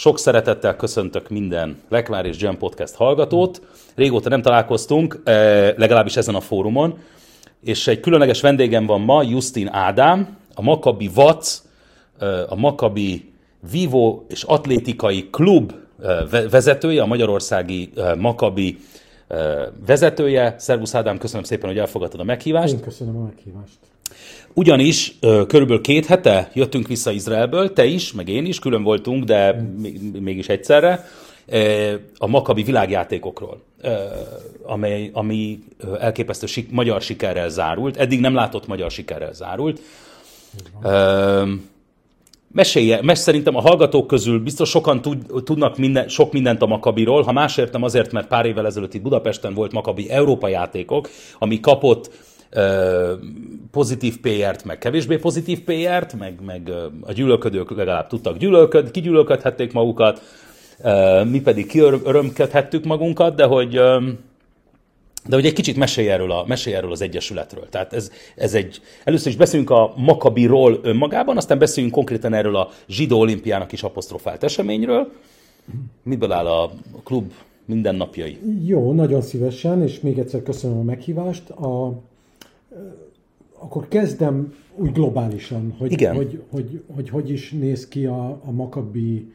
sok szeretettel köszöntök minden Lekvár és Jam Podcast hallgatót. Régóta nem találkoztunk, eh, legalábbis ezen a fórumon, és egy különleges vendégem van ma, Justin Ádám, a Makabi Vac, eh, a Makabi Vivo és Atlétikai Klub eh, vezetője, a magyarországi Makabi vezetője. Szervusz Ádám, köszönöm szépen, hogy elfogadtad a meghívást. Én köszönöm a meghívást. Ugyanis körülbelül két hete jöttünk vissza Izraelből, te is, meg én is, külön voltunk, de mégis egyszerre, a Makabi világjátékokról, amely, ami elképesztő sik, magyar sikerrel zárult, eddig nem látott magyar sikerrel zárult. Mesélje, mes szerintem a hallgatók közül biztos sokan tud, tudnak minden, sok mindent a Makabiról, ha más értem azért, mert pár évvel ezelőtt itt Budapesten volt Makabi Európa játékok, ami kapott pozitív PR-t, meg kevésbé pozitív PR-t, meg, meg a gyűlölködők legalább tudtak gyűlölköd, kigyűlölködhették magukat, mi pedig kiörömködhettük magunkat, de hogy de hogy egy kicsit mesélj erről, a, mesélj erről az Egyesületről. Tehát ez, ez egy, először is beszélünk a Makabiról önmagában, aztán beszéljünk konkrétan erről a zsidó olimpiának is apostrofált eseményről. Miből áll a klub mindennapjai? Jó, nagyon szívesen, és még egyszer köszönöm a meghívást. A, akkor kezdem úgy globálisan, hogy Igen. Hogy, hogy, hogy, hogy is néz ki a, a Makabi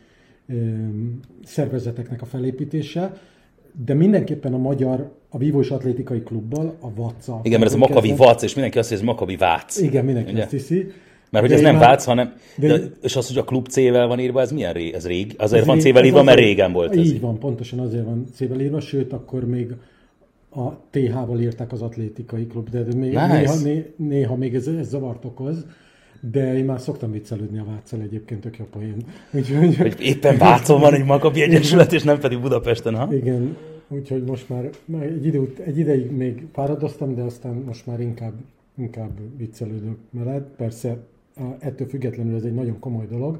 szervezeteknek a felépítése, de mindenképpen a magyar, a Vívós Atlétikai Klubbal, a Vaca. Igen, mert ez a Makabi Vac, és mindenki azt hiszi, hogy ez Makabi Vác. Igen, mindenki Ugye? azt hiszi. Mert hogy ez nem már... Vác, hanem... De... De, és az, hogy a klub C-vel van írva, ez milyen rég? Ez rég? Azért ez van C-vel írva, mert régen volt ez. Így van, pontosan azért van C-vel írva, sőt, akkor még a TH-val írták az atlétikai klub, de még, nice. néha, né, néha még ez, ez zavart okoz. De én már szoktam viccelődni a Váccal egyébként, tök jó poén. Úgyhogy, hogy éppen Vácon van egy Makabi Egyesület, és nem pedig Budapesten, ha? Igen, úgyhogy most már, már egy, idő, egy ideig még fáradoztam, de aztán most már inkább, inkább viccelődök mellett. Persze ettől függetlenül ez egy nagyon komoly dolog,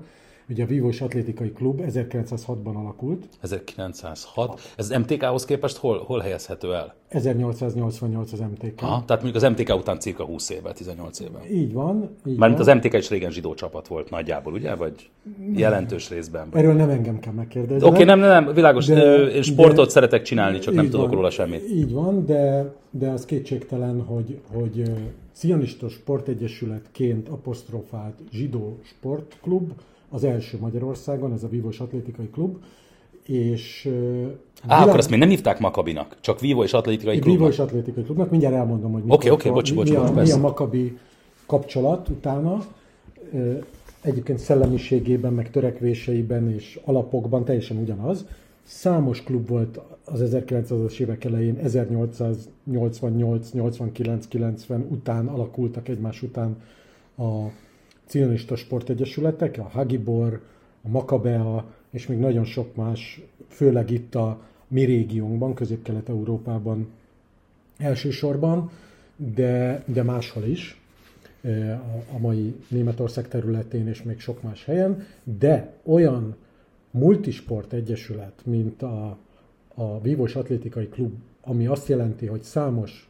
Ugye a Vívós Atlétikai Klub 1906-ban alakult. 1906. Ez az MTK-hoz képest hol, hol helyezhető el? 1888 az MTK. Aha, tehát mondjuk az MTK után cirka 20 évvel, 18 évvel. Így van. Így Mármint van. az MTK is régen zsidó csapat volt nagyjából, ugye? Vagy jelentős részben. Erről nem engem kell megkérdezni. Oké, okay, nem, nem, nem, világos. De, én sportot de, szeretek csinálni, csak nem tudok van, róla semmit. Így van, de, de az kétségtelen, hogy, hogy Cionista Sportegyesületként apostrofált zsidó sportklub, az első Magyarországon, ez a Vívós Atlétikai Klub, és... Á, világ... akkor azt még nem hívták Makabinak, csak Vivo és Atlétikai Klubnak. Vivo és Atlétikai Klubnak, mindjárt elmondom, hogy okay, okay, bocs, bocs, mi, bocs, a, mi a Makabi kapcsolat utána. Egyébként szellemiségében, meg törekvéseiben és alapokban teljesen ugyanaz. Számos klub volt az 1900-as évek elején, 1888, 89, 90 után alakultak egymás után a cionista sportegyesületek, a Hagibor, a Makabea, és még nagyon sok más, főleg itt a mi régiónkban, Közép-Kelet-Európában elsősorban, de, de máshol is, e, a mai Németország területén és még sok más helyen, de olyan multisport egyesület, mint a, a Vívós Atlétikai Klub, ami azt jelenti, hogy számos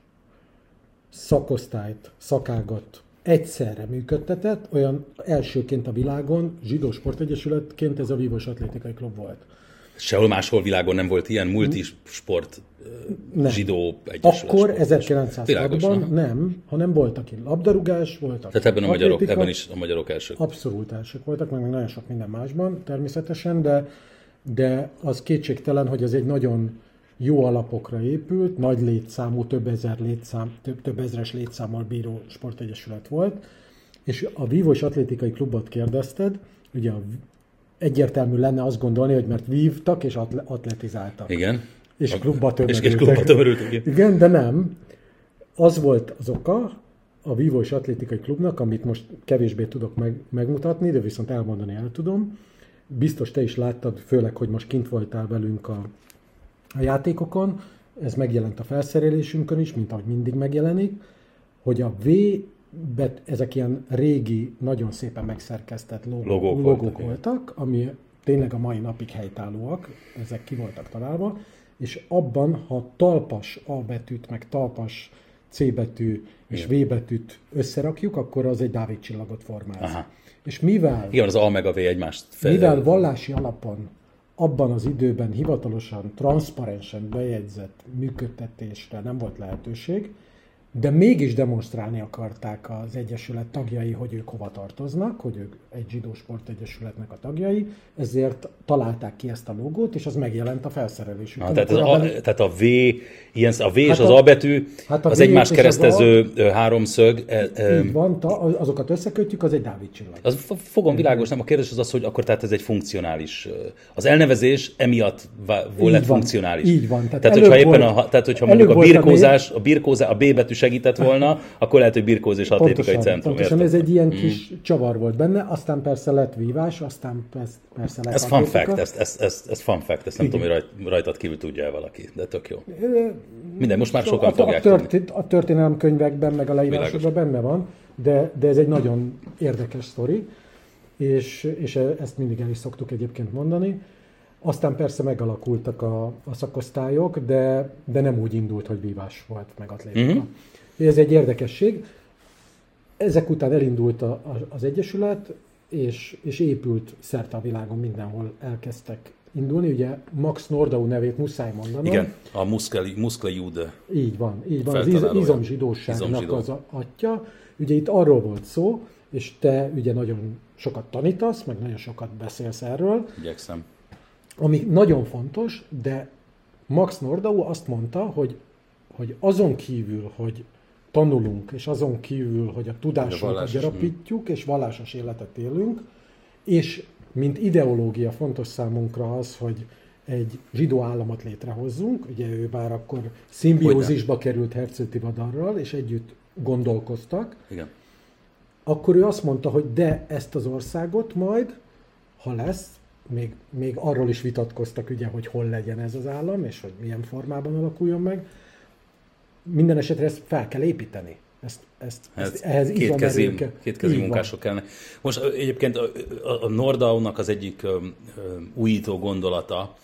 szakosztályt, szakágat egyszerre működtetett, olyan elsőként a világon, zsidó sportegyesületként ez a Vívos Atlétikai Klub volt. Sehol máshol világon nem volt ilyen multisport nem. zsidó egyesület. Akkor 1906-ban nem, hanem voltak itt labdarúgás, voltak Tehát ebben a magyarok, ebben is a magyarok elsők. Abszolút elsők voltak, meg nagyon sok minden másban természetesen, de, de az kétségtelen, hogy ez egy nagyon jó alapokra épült, nagy létszámú, több ezer létszám, több, több ezres létszámmal bíró sportegyesület volt, és a Vívós Atlétikai Klubot kérdezted, ugye egyértelmű lenne azt gondolni, hogy mert vívtak és atletizáltak. Igen. És klubba tömörültek. És, és klubba tömörültek. Igen. igen, de nem. Az volt az oka a Vívós Atlétikai Klubnak, amit most kevésbé tudok meg, megmutatni, de viszont elmondani el tudom. Biztos te is láttad, főleg, hogy most kint voltál velünk a a játékokon, ez megjelent a felszerelésünkön is, mint ahogy mindig megjelenik, hogy a V bet, ezek ilyen régi, nagyon szépen megszerkesztett logók, logók, logók voltak, voltak, ami tényleg a mai napig helytállóak, ezek ki voltak találva, és abban, ha talpas A betűt, meg talpas C betű és Igen. V betűt összerakjuk, akkor az egy Dávid csillagot formál. Aha. És mivel... Igen, az A meg a V egymást fel... Mivel vallási alapon abban az időben hivatalosan, transzparensen bejegyzett működtetésre nem volt lehetőség, de mégis demonstrálni akarták az Egyesület tagjai, hogy ők hova tartoznak, hogy ők egy zsidó sportegyesületnek a tagjai, ezért találták ki ezt a logót, és az megjelent a felszerelésükön. Ah, tehát, az a, tehát a V, ilyen, a V hát és az A betű, hát az egymás keresztező a, háromszög. E, e, így van, ta, azokat összekötjük, az egy Dávid csillag. Az fogom világos, nem a kérdés az az, hogy akkor tehát ez egy funkcionális. Az elnevezés emiatt volt funkcionális. Így van. Tehát, tehát hogyha éppen a, tehát, hogyha mondjuk a birkózás, a birkózás, a B betű segített volna, akkor lehet, hogy birkóz és atlétikai centrum. Pontosan, ez egy ilyen mm. kis csavar volt benne, aztán persze lett vívás, aztán persze lett Ez fun fact, ez, ez, ez, ez fun fact, ezt nem Igen. tudom, hogy rajtad kívül tudja el valaki, de tök jó. Minden, most már sokan a, fogják a, történt, a történelemkönyvekben, meg a leírásokban benne van, de, de ez egy nagyon érdekes sztori, és, és ezt mindig el is szoktuk egyébként mondani. Aztán persze megalakultak a, a szakosztályok, de, de nem úgy indult, hogy vívás volt meg atlétika. Mm-hmm. Ez egy érdekesség. Ezek után elindult a, a, az Egyesület, és, és épült szerte a világon mindenhol elkezdtek indulni. Ugye Max Nordau nevét muszáj mondanom. Igen, a muszkeli, muszkeli Jude. Így van, így van. Az iz, izomzsidóságnak Izomzsidó. az atya. Ugye itt arról volt szó, és te ugye nagyon sokat tanítasz, meg nagyon sokat beszélsz erről. Igyekszem. Ami nagyon fontos, de Max Nordau azt mondta, hogy, hogy azon kívül, hogy tanulunk, és azon kívül, hogy a tudásunkat gyarapítjuk, és vallásos életet élünk, és mint ideológia fontos számunkra az, hogy egy zsidó államot létrehozzunk, ugye ő már akkor szimbiózisba került Herzl Tivadarral, és együtt gondolkoztak, Igen. akkor ő azt mondta, hogy de ezt az országot majd, ha lesz, még, még arról is vitatkoztak, ugye, hogy hol legyen ez az állam, és hogy milyen formában alakuljon meg, minden esetre ezt fel kell építeni. Ezt, ezt, hát ezt, ehhez kétkezi, kétkezi munkások kellene. Most egyébként a, a Nordaunak az egyik újító gondolata,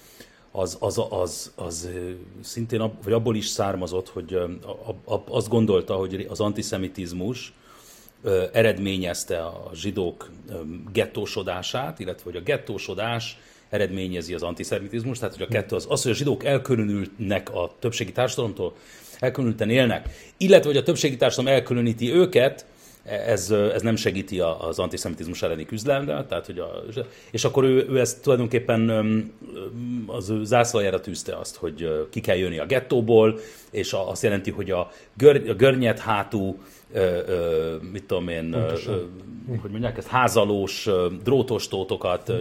az, az, az, az szintén, vagy abból is származott, hogy azt gondolta, hogy az antiszemitizmus eredményezte a zsidók gettósodását, illetve hogy a gettósodás eredményezi az antiszemitizmus, tehát hogy a kettő az, az, hogy a zsidók elkülönülnek a többségi társadalomtól, elkülönülten élnek, illetve hogy a többségi társadalom elkülöníti őket, ez, ez nem segíti az antiszemitizmus elleni küzdelemre, tehát hogy a, és akkor ő, ő ezt tulajdonképpen az zászlajára tűzte azt, hogy ki kell jönni a gettóból, és azt jelenti, hogy a, gör, a görnyet hátú, mit tudom én, hogy mondják ezt, házalós drótostótokat,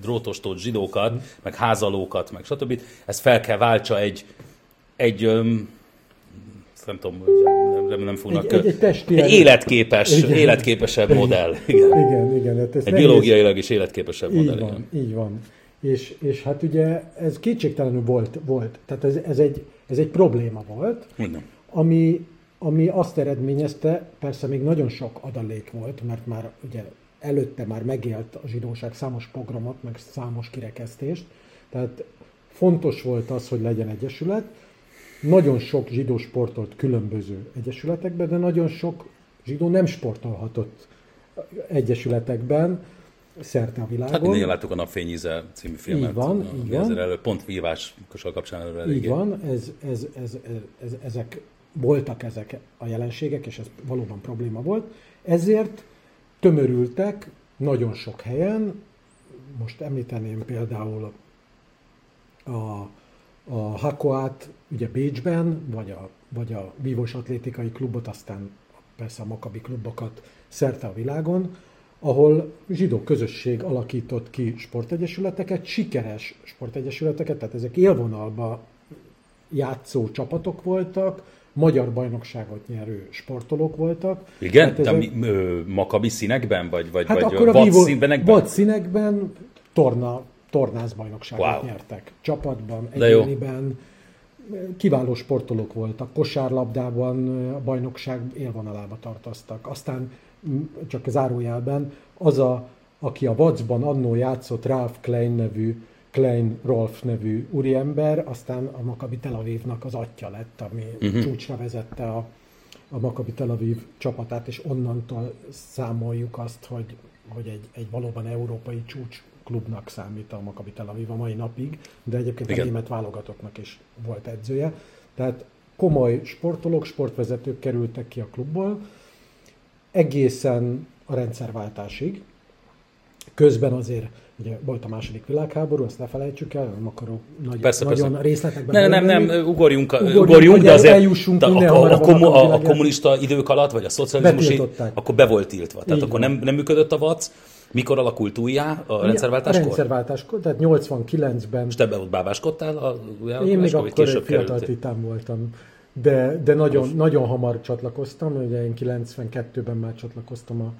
drótostót zsidókat, meg házalókat, meg stb. Ezt fel kell váltsa egy, egy nem tudom, nem, nem fognak... Egy, egy, egy, egy életképes, igen. életképesebb modell. Igen, igen. igen hát egy biológiailag is életképesebb így modell. Van, igen. Így van. És, és hát ugye ez kétségtelenül volt, volt. tehát ez, ez, egy, ez egy probléma volt, ami, ami azt eredményezte, persze még nagyon sok adalék volt, mert már ugye előtte már megélt a zsidóság számos programot, meg számos kirekesztést, tehát fontos volt az, hogy legyen egyesület, nagyon sok zsidó sportolt különböző egyesületekben, de nagyon sok zsidó nem sportolhatott egyesületekben szerte a világon. Hát mindjárt láttuk a Napfényíze című filmet. Így van, így van. Elő, pont vívással kapcsán előre Így van, ez, ez, ez, ez, ezek voltak ezek a jelenségek, és ez valóban probléma volt. Ezért tömörültek nagyon sok helyen, most említeném például a a Hakoát ugye Bécsben, vagy a, vagy a vívós atlétikai klubot, aztán persze a Makabi klubokat szerte a világon, ahol zsidó közösség alakított ki sportegyesületeket, sikeres sportegyesületeket, tehát ezek élvonalba játszó csapatok voltak, magyar bajnokságot nyerő sportolók voltak. Igen? Hát ezek... Mi, ö, makabi színekben? Vagy, vagy, hát vagy akkor a színekben? Vad színekben, torna tornászbajnokságot wow. nyertek. Csapatban, egyéniben. Kiváló sportolók voltak. Kosárlabdában a bajnokság élvonalába tartoztak. Aztán csak zárójelben az a, aki a Vacban annó játszott Ralph Klein nevű Klein Rolf nevű úriember, aztán a Maccabi Tel Avivnak az atya lett, ami uh-huh. csúcsra vezette a, a Maccabi Tel Aviv csapatát, és onnantól számoljuk azt, hogy, hogy egy, egy valóban európai csúcs klubnak számít a Maccabi Tel Aviv a mai napig, de egyébként Igen. a német válogatottnak is volt edzője. Tehát komoly sportolók, sportvezetők kerültek ki a klubból, egészen a rendszerváltásig. Közben azért ugye volt a második világháború, azt ne felejtsük el, nem akarok nagy, Persze, nagyon persze. részletekben Nem, nem, nem, ugorjunk, Ugorjunk, ugorjunk, de azért eljussunk de a, a, a, komu, a, a kommunista idők alatt, vagy a szocializmus, akkor be volt tiltva. Tehát Így akkor nem, nem működött a VAC. Mikor alakult újjá a rendszerváltáskor? A rendszerváltáskor, tehát 89-ben És te be ott bábáskodtál a Én még akkor egy fiatal titán voltam, de, de nagyon, nagyon hamar csatlakoztam, ugye én 92-ben már csatlakoztam a,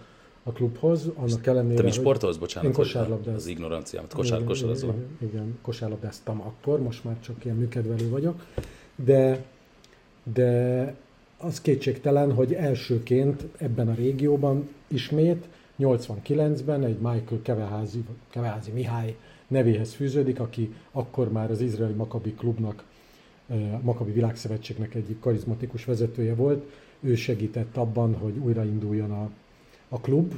a klubhoz, annak ellenére, Te mi sportolsz, bocsánat? Én hogy kosárlabdázom. Az ignoranciámat, kosár, Igen, kosározol. Igen, igen, kosárlabdáztam akkor, most már csak ilyen műkedvelő vagyok, de, de az kétségtelen, hogy elsőként ebben a régióban ismét 89-ben egy Michael Keveházi, Keveházi Mihály nevéhez fűződik, aki akkor már az izraeli Makabi klubnak, Makabi világszövetségnek egyik karizmatikus vezetője volt. Ő segített abban, hogy újrainduljon a, a klub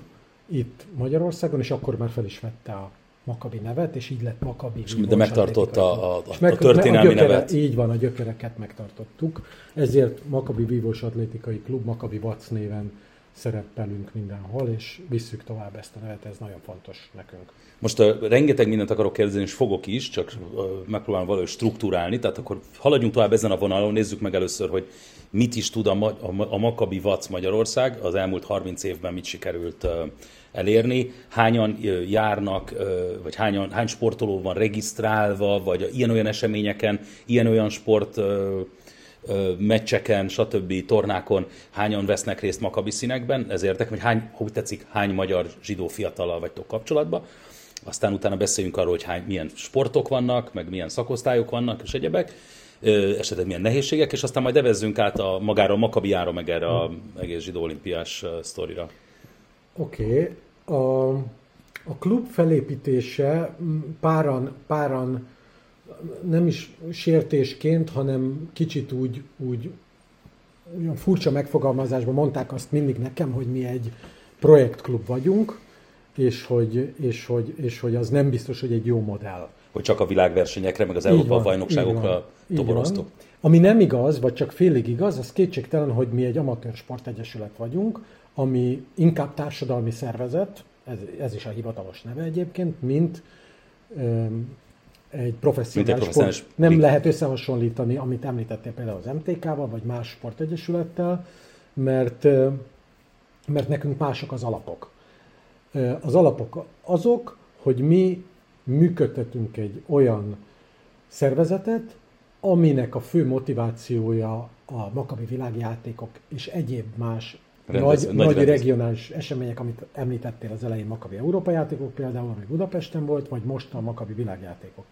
itt Magyarországon, és akkor már fel is vette a Makabi nevet, és így lett Makabi. És de megtartotta a- a- a meg- történelmi gyökere- nevet. Így van, a gyökereket megtartottuk. Ezért Makabi Vívós Atlétikai Klub, Makabi Vac néven szerepelünk mindenhol, és visszük tovább ezt a nevet, ez nagyon fontos nekünk. Most uh, rengeteg mindent akarok kérdezni, és fogok is, csak uh, megpróbálom valahogy struktúrálni, tehát akkor haladjunk tovább ezen a vonalon, nézzük meg először, hogy mit is tud a, Ma- a, a Makabi Vac Magyarország, az elmúlt 30 évben mit sikerült uh, elérni, hányan uh, járnak, uh, vagy hányan, hány sportoló van regisztrálva, vagy ilyen-olyan eseményeken, ilyen-olyan sport uh, meccseken, stb. tornákon hányan vesznek részt Makabi színekben, ez érdekel, hogy hány, ha úgy tetszik, hány magyar zsidó fiatallal vagytok kapcsolatban. Aztán utána beszéljünk arról, hogy hány, milyen sportok vannak, meg milyen szakosztályok vannak, és egyebek, esetleg milyen nehézségek, és aztán majd evezzünk át a magára a Makabiára, meg erre a egész zsidó olimpiás sztorira. Oké, okay. a, a klub felépítése páran, páran nem is sértésként, hanem kicsit úgy, úgy olyan furcsa megfogalmazásban mondták azt mindig nekem, hogy mi egy projektklub vagyunk, és hogy, és, hogy, és hogy az nem biztos, hogy egy jó modell. Hogy csak a világversenyekre, meg az Európa bajnokságokra toboroztok. Ami nem igaz, vagy csak félig igaz, az kétségtelen, hogy mi egy amatőr sportegyesület vagyunk, ami inkább társadalmi szervezet, ez, ez is a hivatalos neve egyébként, mint egy professzionális, egy professzionális sport. Nem lehet összehasonlítani, amit említettél például az MTK-val, vagy más sportegyesülettel, mert, mert nekünk mások az alapok. Az alapok azok, hogy mi működtetünk egy olyan szervezetet, aminek a fő motivációja a Makabi világjátékok és egyéb más Rendez- nagy, nagy nagy rendez- regionális események, amit említettél az elején, Makabi Európa játékok például, ami Budapesten volt, vagy most a Makabi világjátékok.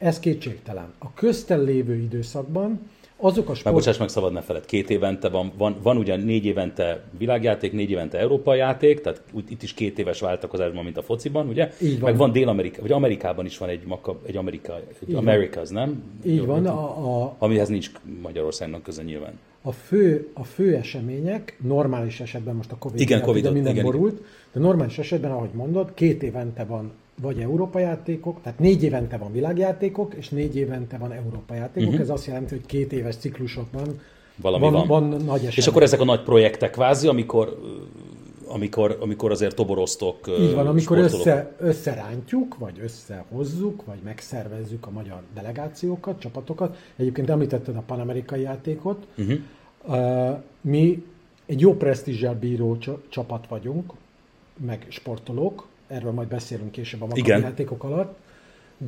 Ez kétségtelen. A közten lévő időszakban azok a Meg sport... bocsáss meg, szabad ne feled, két évente van, van, van ugyan négy évente világjáték, négy évente Európa játék, tehát itt is két éves váltakozásban, mint a fociban, ugye? Így van. Meg van Dél-Amerika, vagy Amerikában is van egy, maka, egy Amerika, egy. Americas, nem? Így van, a, a, Amihez nincs Magyarországnak köze nyilván. A fő, a fő események, normális esetben most a Covid Igen, Covid-ot, ugye minden igen, igen. borult, de normális esetben, ahogy mondod, két évente van vagy Európa játékok, tehát négy évente van világjátékok, és négy évente van Európa játékok. Uh-huh. Ez azt jelenti, hogy két éves ciklusokban Mhm. Valami van, van. van nagy esemény. És akkor ezek a nagy projektek kvázi, amikor, amikor, amikor azért toboroztok Így van, amikor össze, összerántjuk, vagy összehozzuk, vagy megszervezzük a magyar delegációkat, csapatokat. Egyébként említetted a panamerikai játékot. Uh-huh. Uh, mi egy jó presztízsel bíró csa- csapat vagyunk, meg sportolók, erről majd beszélünk később a. Makabi játékok alatt,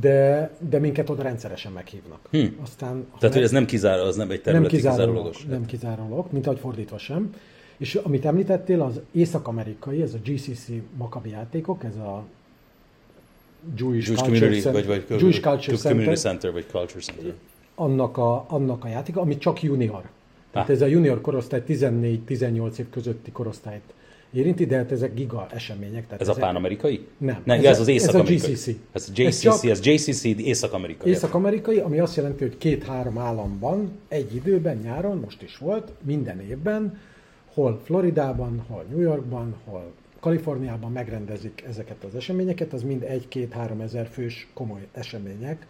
de, de minket oda rendszeresen meghívnak. Hm. Aztán, Tehát, hogy meg- ez nem kizár, az nem egy nem területi kizárólagos, kizárólagos. nem kizárólagos, mint ahogy fordítva sem. És amit említettél, az észak-amerikai, ez a GCC Makabi játékok, ez a Jewish, Jewish Culture Community, Center, vagy, vagy Jewish Culture Community Center, Center, vagy Culture Center. annak a, annak a játéka, ami csak junior. Tehát Ah. ez a junior korosztály 14-18 év közötti korosztályt érinti, de hát ezek giga események. Tehát Ez a ezek pán-amerikai? Nem, Nem, ez ez, a- az ez a észak-amerikai. GCC. Ez Ez JCC, csak- ez JCC észak-amerikai. Észak-amerikai, ami azt jelenti, hogy két-három államban egy időben, nyáron, most is volt, minden évben, hol Floridában, hol New Yorkban, hol Kaliforniában megrendezik ezeket az eseményeket, az mind egy-két-három ezer fős komoly események,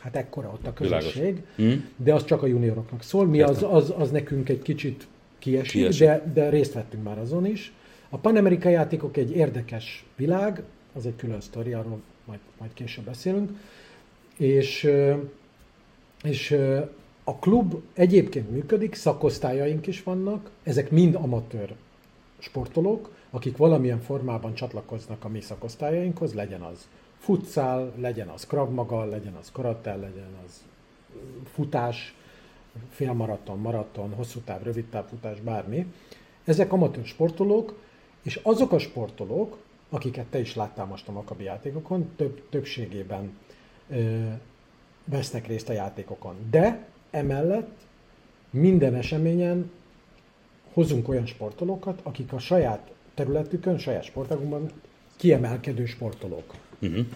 hát ekkora ott a közösség, mm. de az csak a junioroknak szól. Mi az, az, az nekünk egy kicsit kiesik, kiesik. De, de részt vettünk már azon is. A panamerikai játékok egy érdekes világ, az egy külön sztori, arról majd, majd később beszélünk. És, és a klub egyébként működik, szakosztályaink is vannak, ezek mind amatőr sportolók, akik valamilyen formában csatlakoznak a mi szakosztályainkhoz, legyen az futszál, legyen az kravmaga, legyen az karatel, legyen az futás, félmaraton, maraton, hosszú táv, rövid futás, bármi. Ezek amatőr sportolók, és azok a sportolók, akiket te is láttál most a Makabi játékokon, több, többségében ö, vesznek részt a játékokon. De emellett minden eseményen hozunk olyan sportolókat, akik a saját területükön, saját sportágunkban kiemelkedő sportolók. Uh-huh.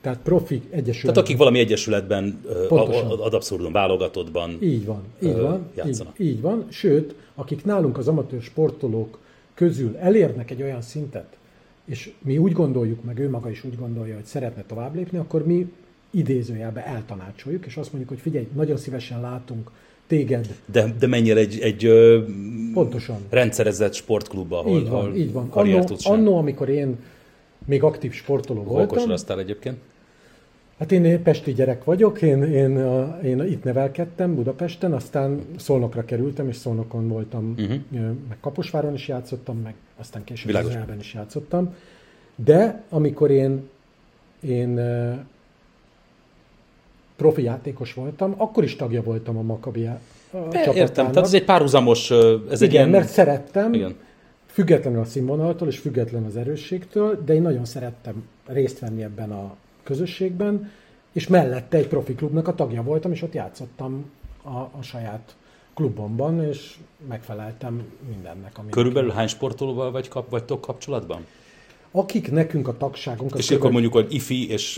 Tehát profi egyesület. Tehát akik valami egyesületben, Pontosan. ad abszurdum válogatottban Így van, így van, játszanak. Így, így van, sőt, akik nálunk az amatőr sportolók közül elérnek egy olyan szintet, és mi úgy gondoljuk, meg ő maga is úgy gondolja, hogy szeretne tovább lépni, akkor mi idézőjelbe eltanácsoljuk, és azt mondjuk, hogy figyelj, nagyon szívesen látunk téged. De, de menjél egy, egy Pontosan. rendszerezett sportklubba, ahol, így van, ahol így van. Annó, annó, amikor én még aktív sportoló Hol voltam. Hol egyébként? Hát én pesti gyerek vagyok, én, én, én itt nevelkedtem Budapesten, aztán Szolnokra kerültem, és Szolnokon voltam, uh-huh. meg Kaposváron is játszottam, meg aztán később Izraelben is játszottam. De amikor én, én profi játékos voltam, akkor is tagja voltam a Maccabi Értem, tehát ez egy párhuzamos... Ez Igen, egy ilyen... mert szerettem, Igen. függetlenül a színvonaltól és független az erősségtől, de én nagyon szerettem részt venni ebben a közösségben, és mellette egy profi klubnak a tagja voltam, és ott játszottam a, a saját klubomban, és megfeleltem mindennek. Ami Körülbelül hány sportolóval vagy kap, vagytok kapcsolatban? Akik nekünk a tagságunk... És akkor mondjuk, hogy ifi és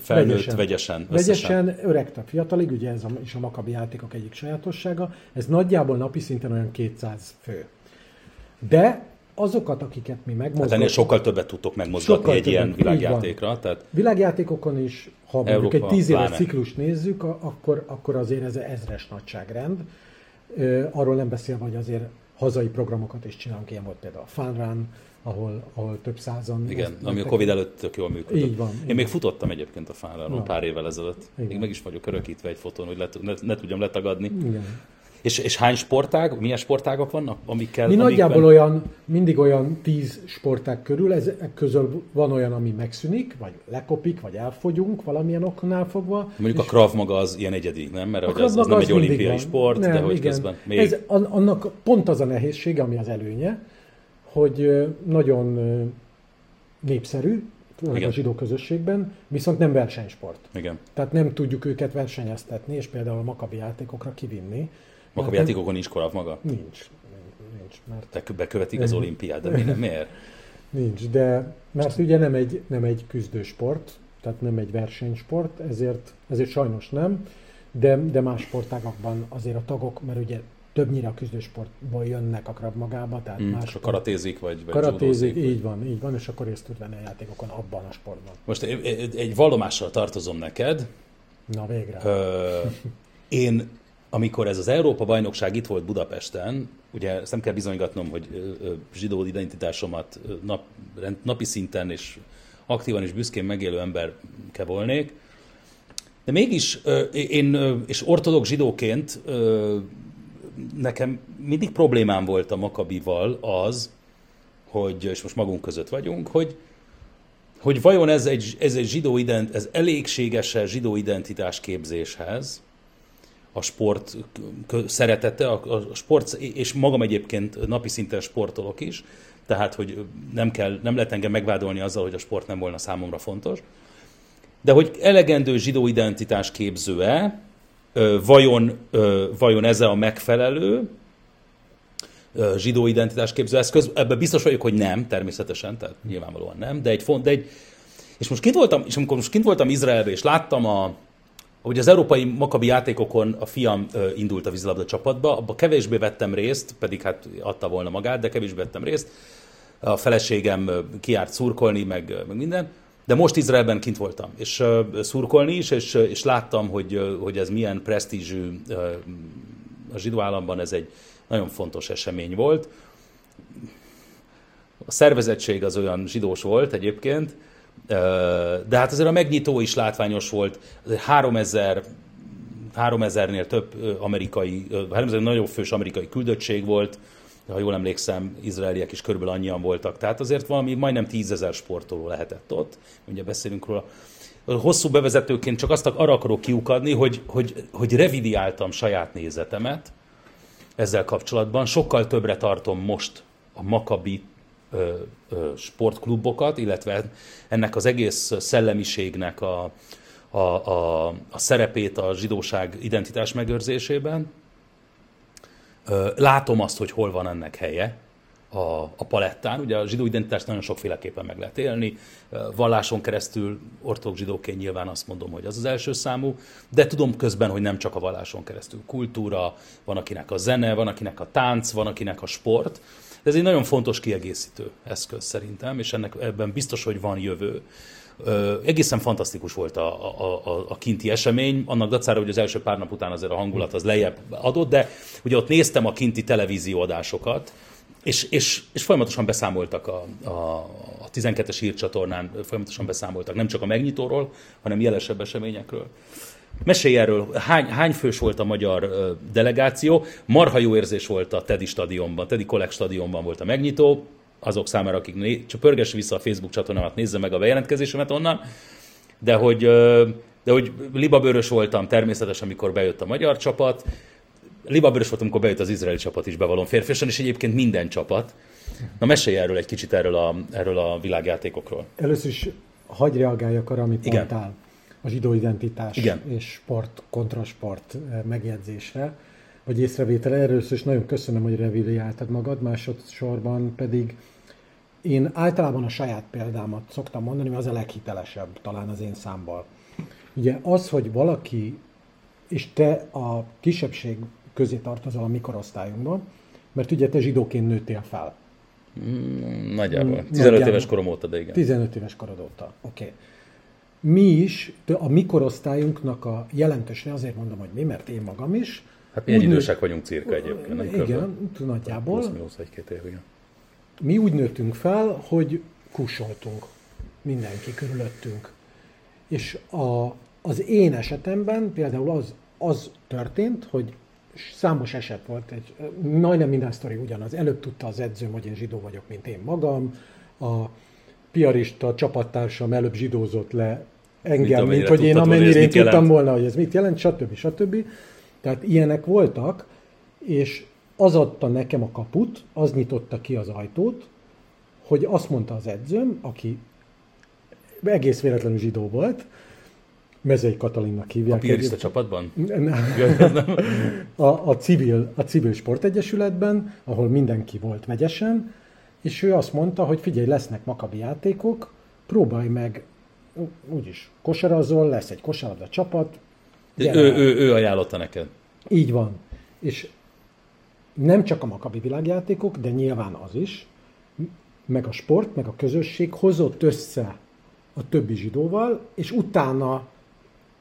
felnőtt vegyesen. Vegyesen, vegyesen öregtől fiatalig, ugye ez a, is a makabi játékok egyik sajátossága, ez nagyjából napi szinten olyan 200 fő. De azokat, akiket mi megmozgatunk... Hát ennél sokkal többet tudtok megmozgatni egy többet, ilyen világjátékra. Tehát... Világjátékokon is, ha Európa, mondjuk egy tíz éves ciklust nézzük, akkor, akkor azért ez ezres nagyságrend. Arról nem beszélve, hogy azért hazai programokat is csinálunk, ilyen volt például a Fun Run, ahol, ahol több százan... Igen, ami a Covid előtt tök jól működött. Így van. Én így még van. futottam egyébként a Fun Run pár évvel ezelőtt. Igen. Még meg is vagyok örökítve egy fotón, hogy le, ne, ne tudjam letagadni. Igen. És, és hány sportág, milyen sportágok vannak, amikkel... Mi amikben... nagyjából olyan, mindig olyan tíz sportág körül, ezek közül van olyan, ami megszűnik, vagy lekopik, vagy elfogyunk valamilyen oknál fogva. Mondjuk a Krav maga az ilyen egyedi, nem? Mert hogy az, az nem egy olimpiai van. sport, nem, de hogy igen. közben még... Ez, annak pont az a nehézsége, ami az előnye, hogy nagyon népszerű, a zsidó közösségben, viszont nem versenysport. Igen. Tehát nem tudjuk őket versenyeztetni, és például a makabi játékokra kivinni, Makabi játékokon nincs korav maga? Nincs. Nincs mert... Te bekövetik az olimpiát, de mi, miért? Nincs, de mert ugye nem egy, nem egy küzdősport, tehát nem egy versenysport, ezért, ezért sajnos nem, de, de más sportágakban azért a tagok, mert ugye többnyire a küzdősportból jönnek a krab magába, tehát mm, más. Karatézik, vagy, vagy Karatézik, vagy... így van, így van, és akkor részt tud venni a játékokon abban a sportban. Most egy, egy vallomással tartozom neked. Na végre. Ö, én amikor ez az Európa-bajnokság itt volt Budapesten, ugye ezt nem kell bizonygatnom, hogy zsidó identitásomat nap, napi szinten és aktívan és büszkén megélő ember kell volnék, de mégis én, és ortodox zsidóként nekem mindig problémám volt a Makabival az, hogy, és most magunk között vagyunk, hogy, hogy vajon ez egy, ez egy zsidó ident, ez elégséges zsidó identitás képzéshez, a sport szeretete, a, sport, és magam egyébként napi szinten sportolok is, tehát, hogy nem, kell, nem lehet engem megvádolni azzal, hogy a sport nem volna számomra fontos. De hogy elegendő zsidó identitás képző-e, vajon, vajon ez a megfelelő zsidó identitás képző eszköz? Ebben biztos vagyok, hogy nem, természetesen, tehát nyilvánvalóan nem, de egy font, de egy, és most kint voltam, és amikor most kint voltam Izraelbe, és láttam a, hogy az európai makabi játékokon a fiam indult a vízilabda csapatba, abba kevésbé vettem részt, pedig hát adta volna magát, de kevésbé vettem részt. a feleségem kiárt szurkolni, meg, meg minden, de most Izraelben kint voltam, és szurkolni is, és, és láttam, hogy, hogy ez milyen presztízsű a zsidó államban, ez egy nagyon fontos esemény volt. A szervezettség az olyan zsidós volt egyébként, de hát azért a megnyitó is látványos volt. 3000 3000-nél több amerikai, 3000 nagyobb fős amerikai küldöttség volt, ha jól emlékszem, izraeliek is körülbelül annyian voltak. Tehát azért valami majdnem tízezer sportoló lehetett ott, ugye beszélünk róla. Hosszú bevezetőként csak azt arra akarok kiukadni, hogy, hogy, hogy revidiáltam saját nézetemet ezzel kapcsolatban. Sokkal többre tartom most a Makabi ö, ö, sportklubokat, illetve ennek az egész szellemiségnek a, a, a, a szerepét a zsidóság identitás megőrzésében, Látom azt, hogy hol van ennek helye a, a palettán. Ugye a zsidó identitást nagyon sokféleképpen meg lehet élni. Valláson keresztül, ortodox zsidóként nyilván azt mondom, hogy az az első számú, de tudom közben, hogy nem csak a valláson keresztül. Kultúra, van akinek a zene, van akinek a tánc, van akinek a sport. De ez egy nagyon fontos kiegészítő eszköz szerintem, és ennek ebben biztos, hogy van jövő. Egészen fantasztikus volt a, a, a, a kinti esemény, annak dacára, hogy az első pár nap után azért a hangulat az lejjebb adott, de ugye ott néztem a kinti televízióadásokat, és, és, és folyamatosan beszámoltak a, a, a 12-es hírcsatornán, folyamatosan beszámoltak nem csak a megnyitóról, hanem jelesebb eseményekről. Mesélj erről, hány, hány fős volt a magyar delegáció? Marha jó érzés volt a Tedi stadionban, Tedi Kollek stadionban volt a megnyitó, azok számára, akik né- csak pörgess vissza a Facebook csatornámat, nézze meg a bejelentkezésemet onnan, de hogy, de hogy libabőrös voltam természetesen, amikor bejött a magyar csapat, libabőrös voltam, amikor bejött az izraeli csapat is bevallom férfiasan, és egyébként minden csapat. Na mesélj erről egy kicsit erről a, erről a világjátékokról. Először is hagyj reagáljak arra, amit Igen. mondtál zsidó identitás Igen. és sport, kontrasport megjegyzésre vagy észrevétele. Először is nagyon köszönöm, hogy revidiáltad magad, másodszorban pedig én általában a saját példámat szoktam mondani, mert az a leghitelesebb talán az én számból. Ugye az, hogy valaki, és te a kisebbség közé tartozol a mikorosztályunkban, mert ugye te zsidóként nőttél fel. Mm, nagyjából. 15 nagyjából. éves korom óta, de igen. 15 éves korod óta, oké. Okay. Mi is, a mikorosztályunknak a jelentősen azért mondom, hogy mi, mert én magam is, Hát milyen idősek vagyunk cirka egyébként, nem Igen, körben? nagyjából. Plusz, egy-két év, igen. Mi úgy nőttünk fel, hogy kussoltunk mindenki körülöttünk. És a, az én esetemben például az, az történt, hogy számos eset volt, egy, majdnem minden sztori ugyanaz. Előbb tudta az edzőm, hogy én zsidó vagyok, mint én magam. A piarista csapattársam előbb zsidózott le engem, mint, mint hogy én amennyire én tudtam volna, hogy ez mit jelent, stb. stb. Tehát ilyenek voltak, és az adta nekem a kaput, az nyitotta ki az ajtót, hogy azt mondta az edzőm, aki egész véletlenül zsidó volt, Mezei Katalinnak hívják. A piarista csapatban? Nem. A, a, civil, a civil sportegyesületben, ahol mindenki volt megyesen, és ő azt mondta, hogy figyelj, lesznek makabi játékok, próbálj meg, úgyis kosarazol, lesz egy kosarlabda csapat, ő, ő, ő ajánlotta neked. Így van. És nem csak a Makabi világjátékok, de nyilván az is, meg a sport, meg a közösség hozott össze a többi zsidóval, és utána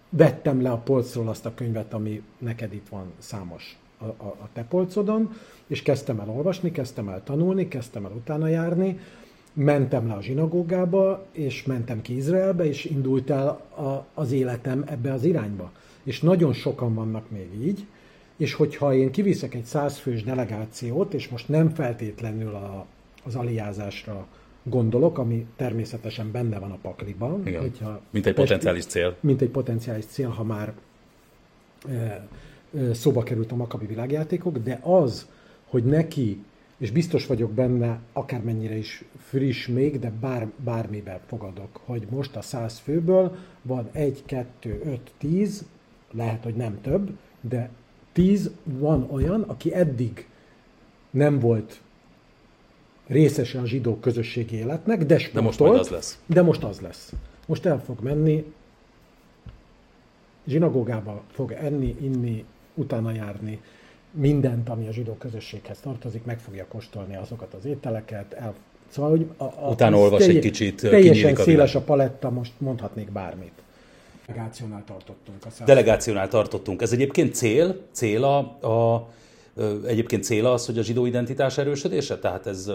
vettem le a polcról azt a könyvet, ami neked itt van számos a, a, a te polcodon, és kezdtem el olvasni, kezdtem el tanulni, kezdtem el utána járni, mentem le a zsinagógába, és mentem ki Izraelbe, és indult el a, az életem ebbe az irányba és nagyon sokan vannak még így, és hogyha én kiviszek egy százfős delegációt, és most nem feltétlenül a, az aliázásra gondolok, ami természetesen benne van a pakliban. Igen. Hogyha mint egy potenciális cél. Mint egy potenciális cél, ha már e, e, szóba került a makabi világjátékok, de az, hogy neki, és biztos vagyok benne, akármennyire is friss még, de bár, bármiben fogadok, hogy most a száz főből van egy, kettő, öt, tíz, lehet, hogy nem több, de tíz van olyan, aki eddig nem volt részese a zsidó közösségi életnek, de De most majd az lesz. De most az lesz. Most el fog menni, zsinagógába fog enni, inni, utána járni, mindent, ami a zsidó közösséghez tartozik, meg fogja kóstolni azokat az ételeket, el Szóval, hogy a, a, Utána olvas egy kicsit, Teljesen széles a paletta, most mondhatnék bármit. Delegációnál tartottunk. A Delegációnál tartottunk. Ez egyébként cél, cél a, a Egyébként cél az, hogy a zsidó identitás erősödése? Tehát ez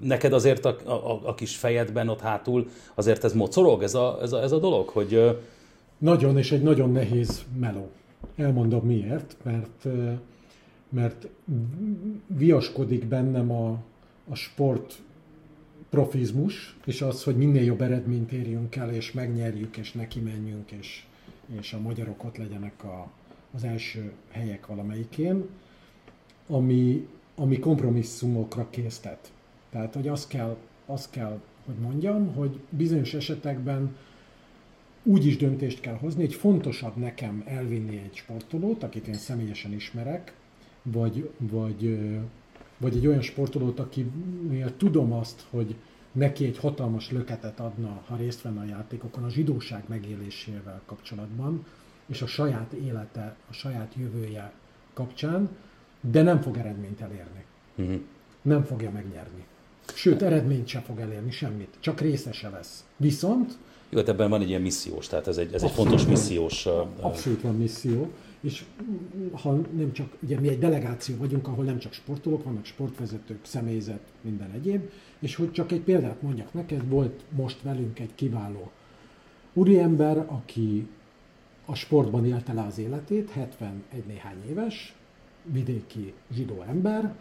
neked azért a, a, a kis fejedben ott hátul azért ez mocorog, ez a, ez a, ez a dolog? Hogy... Nagyon, és egy nagyon nehéz meló. Elmondom miért, mert, mert viaskodik bennem a, a sport profizmus, és az, hogy minél jobb eredményt érjünk el, és megnyerjük, és neki menjünk, és, és a magyarok ott legyenek a, az első helyek valamelyikén ami, ami kompromisszumokra késztet. Tehát, hogy azt kell, azt kell, hogy mondjam, hogy bizonyos esetekben úgy is döntést kell hozni, hogy fontosabb nekem elvinni egy sportolót, akit én személyesen ismerek, vagy, vagy, vagy egy olyan sportolót, aki tudom azt, hogy neki egy hatalmas löketet adna, ha részt venne a játékokon, a zsidóság megélésével kapcsolatban, és a saját élete, a saját jövője kapcsán, de nem fog eredményt elérni. Uh-huh. Nem fogja megnyerni. Sőt, eredményt sem fog elérni, semmit. Csak részese lesz. Viszont... Jó, hát ebben van egy ilyen missziós, tehát ez egy, ez egy fontos missziós... Abszolút van misszió. És ha nem csak, ugye mi egy delegáció vagyunk, ahol nem csak sportolók, vannak sportvezetők, személyzet, minden egyéb, és hogy csak egy példát mondjak neked, volt most velünk egy kiváló úriember, aki a sportban élte le az életét, 71 néhány éves, vidéki zsidó ember,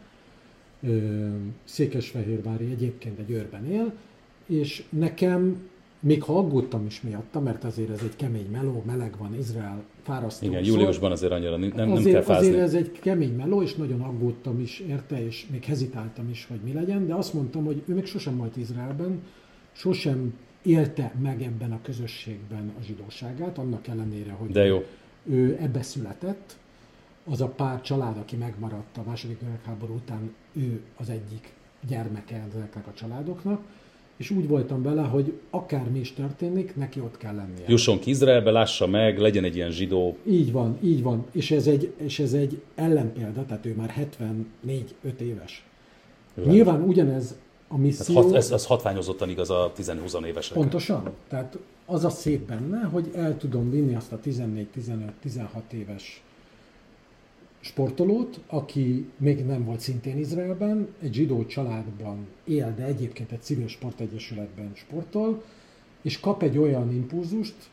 Székesfehérvári egyébként egy őrben él, és nekem, még ha aggódtam is miatta, mert azért ez egy kemény meló, meleg van, Izrael fárasztó. Igen, júliusban azért annyira nem, nem azért, kell fázni. Azért ez egy kemény meló, és nagyon aggódtam is érte, és még hezitáltam is, hogy mi legyen, de azt mondtam, hogy ő még sosem volt Izraelben, sosem élte meg ebben a közösségben a zsidóságát, annak ellenére, hogy de jó. ő ebbe született, az a pár család, aki megmaradt a második világháború után, ő az egyik gyermeke ezeknek a családoknak, és úgy voltam vele, hogy akármi is történik, neki ott kell lennie. Jusson ki Izraelbe, lássa meg, legyen egy ilyen zsidó. Így van, így van. És ez egy, és ez egy ellenpélda, tehát ő már 74-5 éves. Világos. Nyilván ugyanez a misszió... Ez, hat, ez, ez hatványozottan igaz a 10-20 évesekre. Pontosan. Tehát az a szép benne, hogy el tudom vinni azt a 14-15-16 éves sportolót, aki még nem volt szintén Izraelben, egy zsidó családban él, de egyébként egy civil sportegyesületben sportol, és kap egy olyan impulzust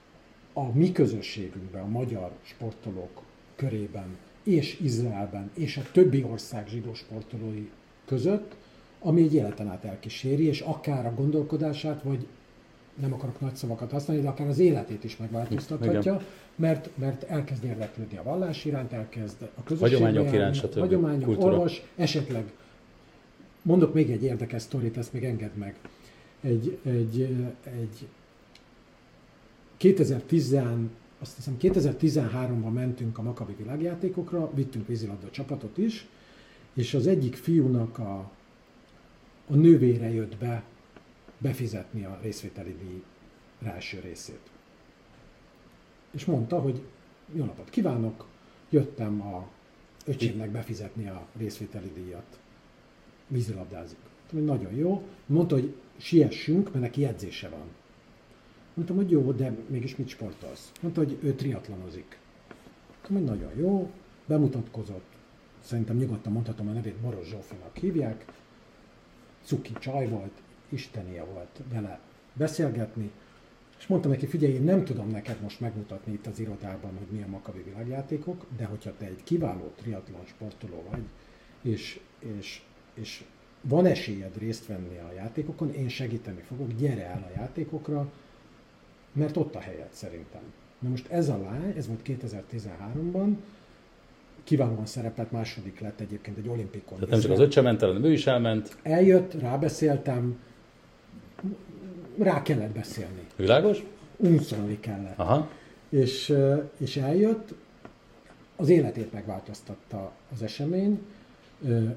a mi közösségünkben, a magyar sportolók körében, és Izraelben, és a többi ország zsidó sportolói között, ami egy életen át elkíséri, és akár a gondolkodását, vagy nem akarok nagy szavakat használni, de akár az életét is megváltoztathatja, Igen. mert, mert elkezd érdeklődni a vallás iránt, elkezd a közösség hagyományok iránt, stb. Hagyományok, Kultúra. olvas, esetleg mondok még egy érdekes sztorit, ezt még engedd meg. Egy, egy, egy 2010, azt hiszem 2013-ban mentünk a Makabi világjátékokra, vittünk vízilabda csapatot is, és az egyik fiúnak a, a nővére jött be befizetni a részvételi díj első részét. És mondta, hogy jó napot kívánok, jöttem a öcsémnek befizetni a részvételi díjat. Vízilabdázik. Nagyon jó. Mondta, hogy siessünk, mert neki edzése van. Mondtam, hogy jó, de mégis mit sportolsz? Mondta, hogy ő triatlonozik. Mondtam, hogy nagyon jó, bemutatkozott. Szerintem nyugodtan mondhatom a nevét, Boros Zsófinak hívják. Cuki csaj volt, istenie volt vele beszélgetni, és mondtam neki, figyelj, én nem tudom neked most megmutatni itt az irodában, hogy mi a Makabi világjátékok, de hogyha te egy kiváló triatlon sportoló vagy, és, és, és van esélyed részt venni a játékokon, én segíteni fogok, gyere el a játékokra, mert ott a helyed szerintem. Na most ez a lány, ez volt 2013-ban, kiválóan szerepelt, második lett egyébként egy olimpikon. Tehát nem csak az öccse ment el, hanem ő is elment. Eljött, rábeszéltem, rá kellett beszélni. Világos? Unszolni kellett. Aha. És, és eljött, az életét megváltoztatta az esemény,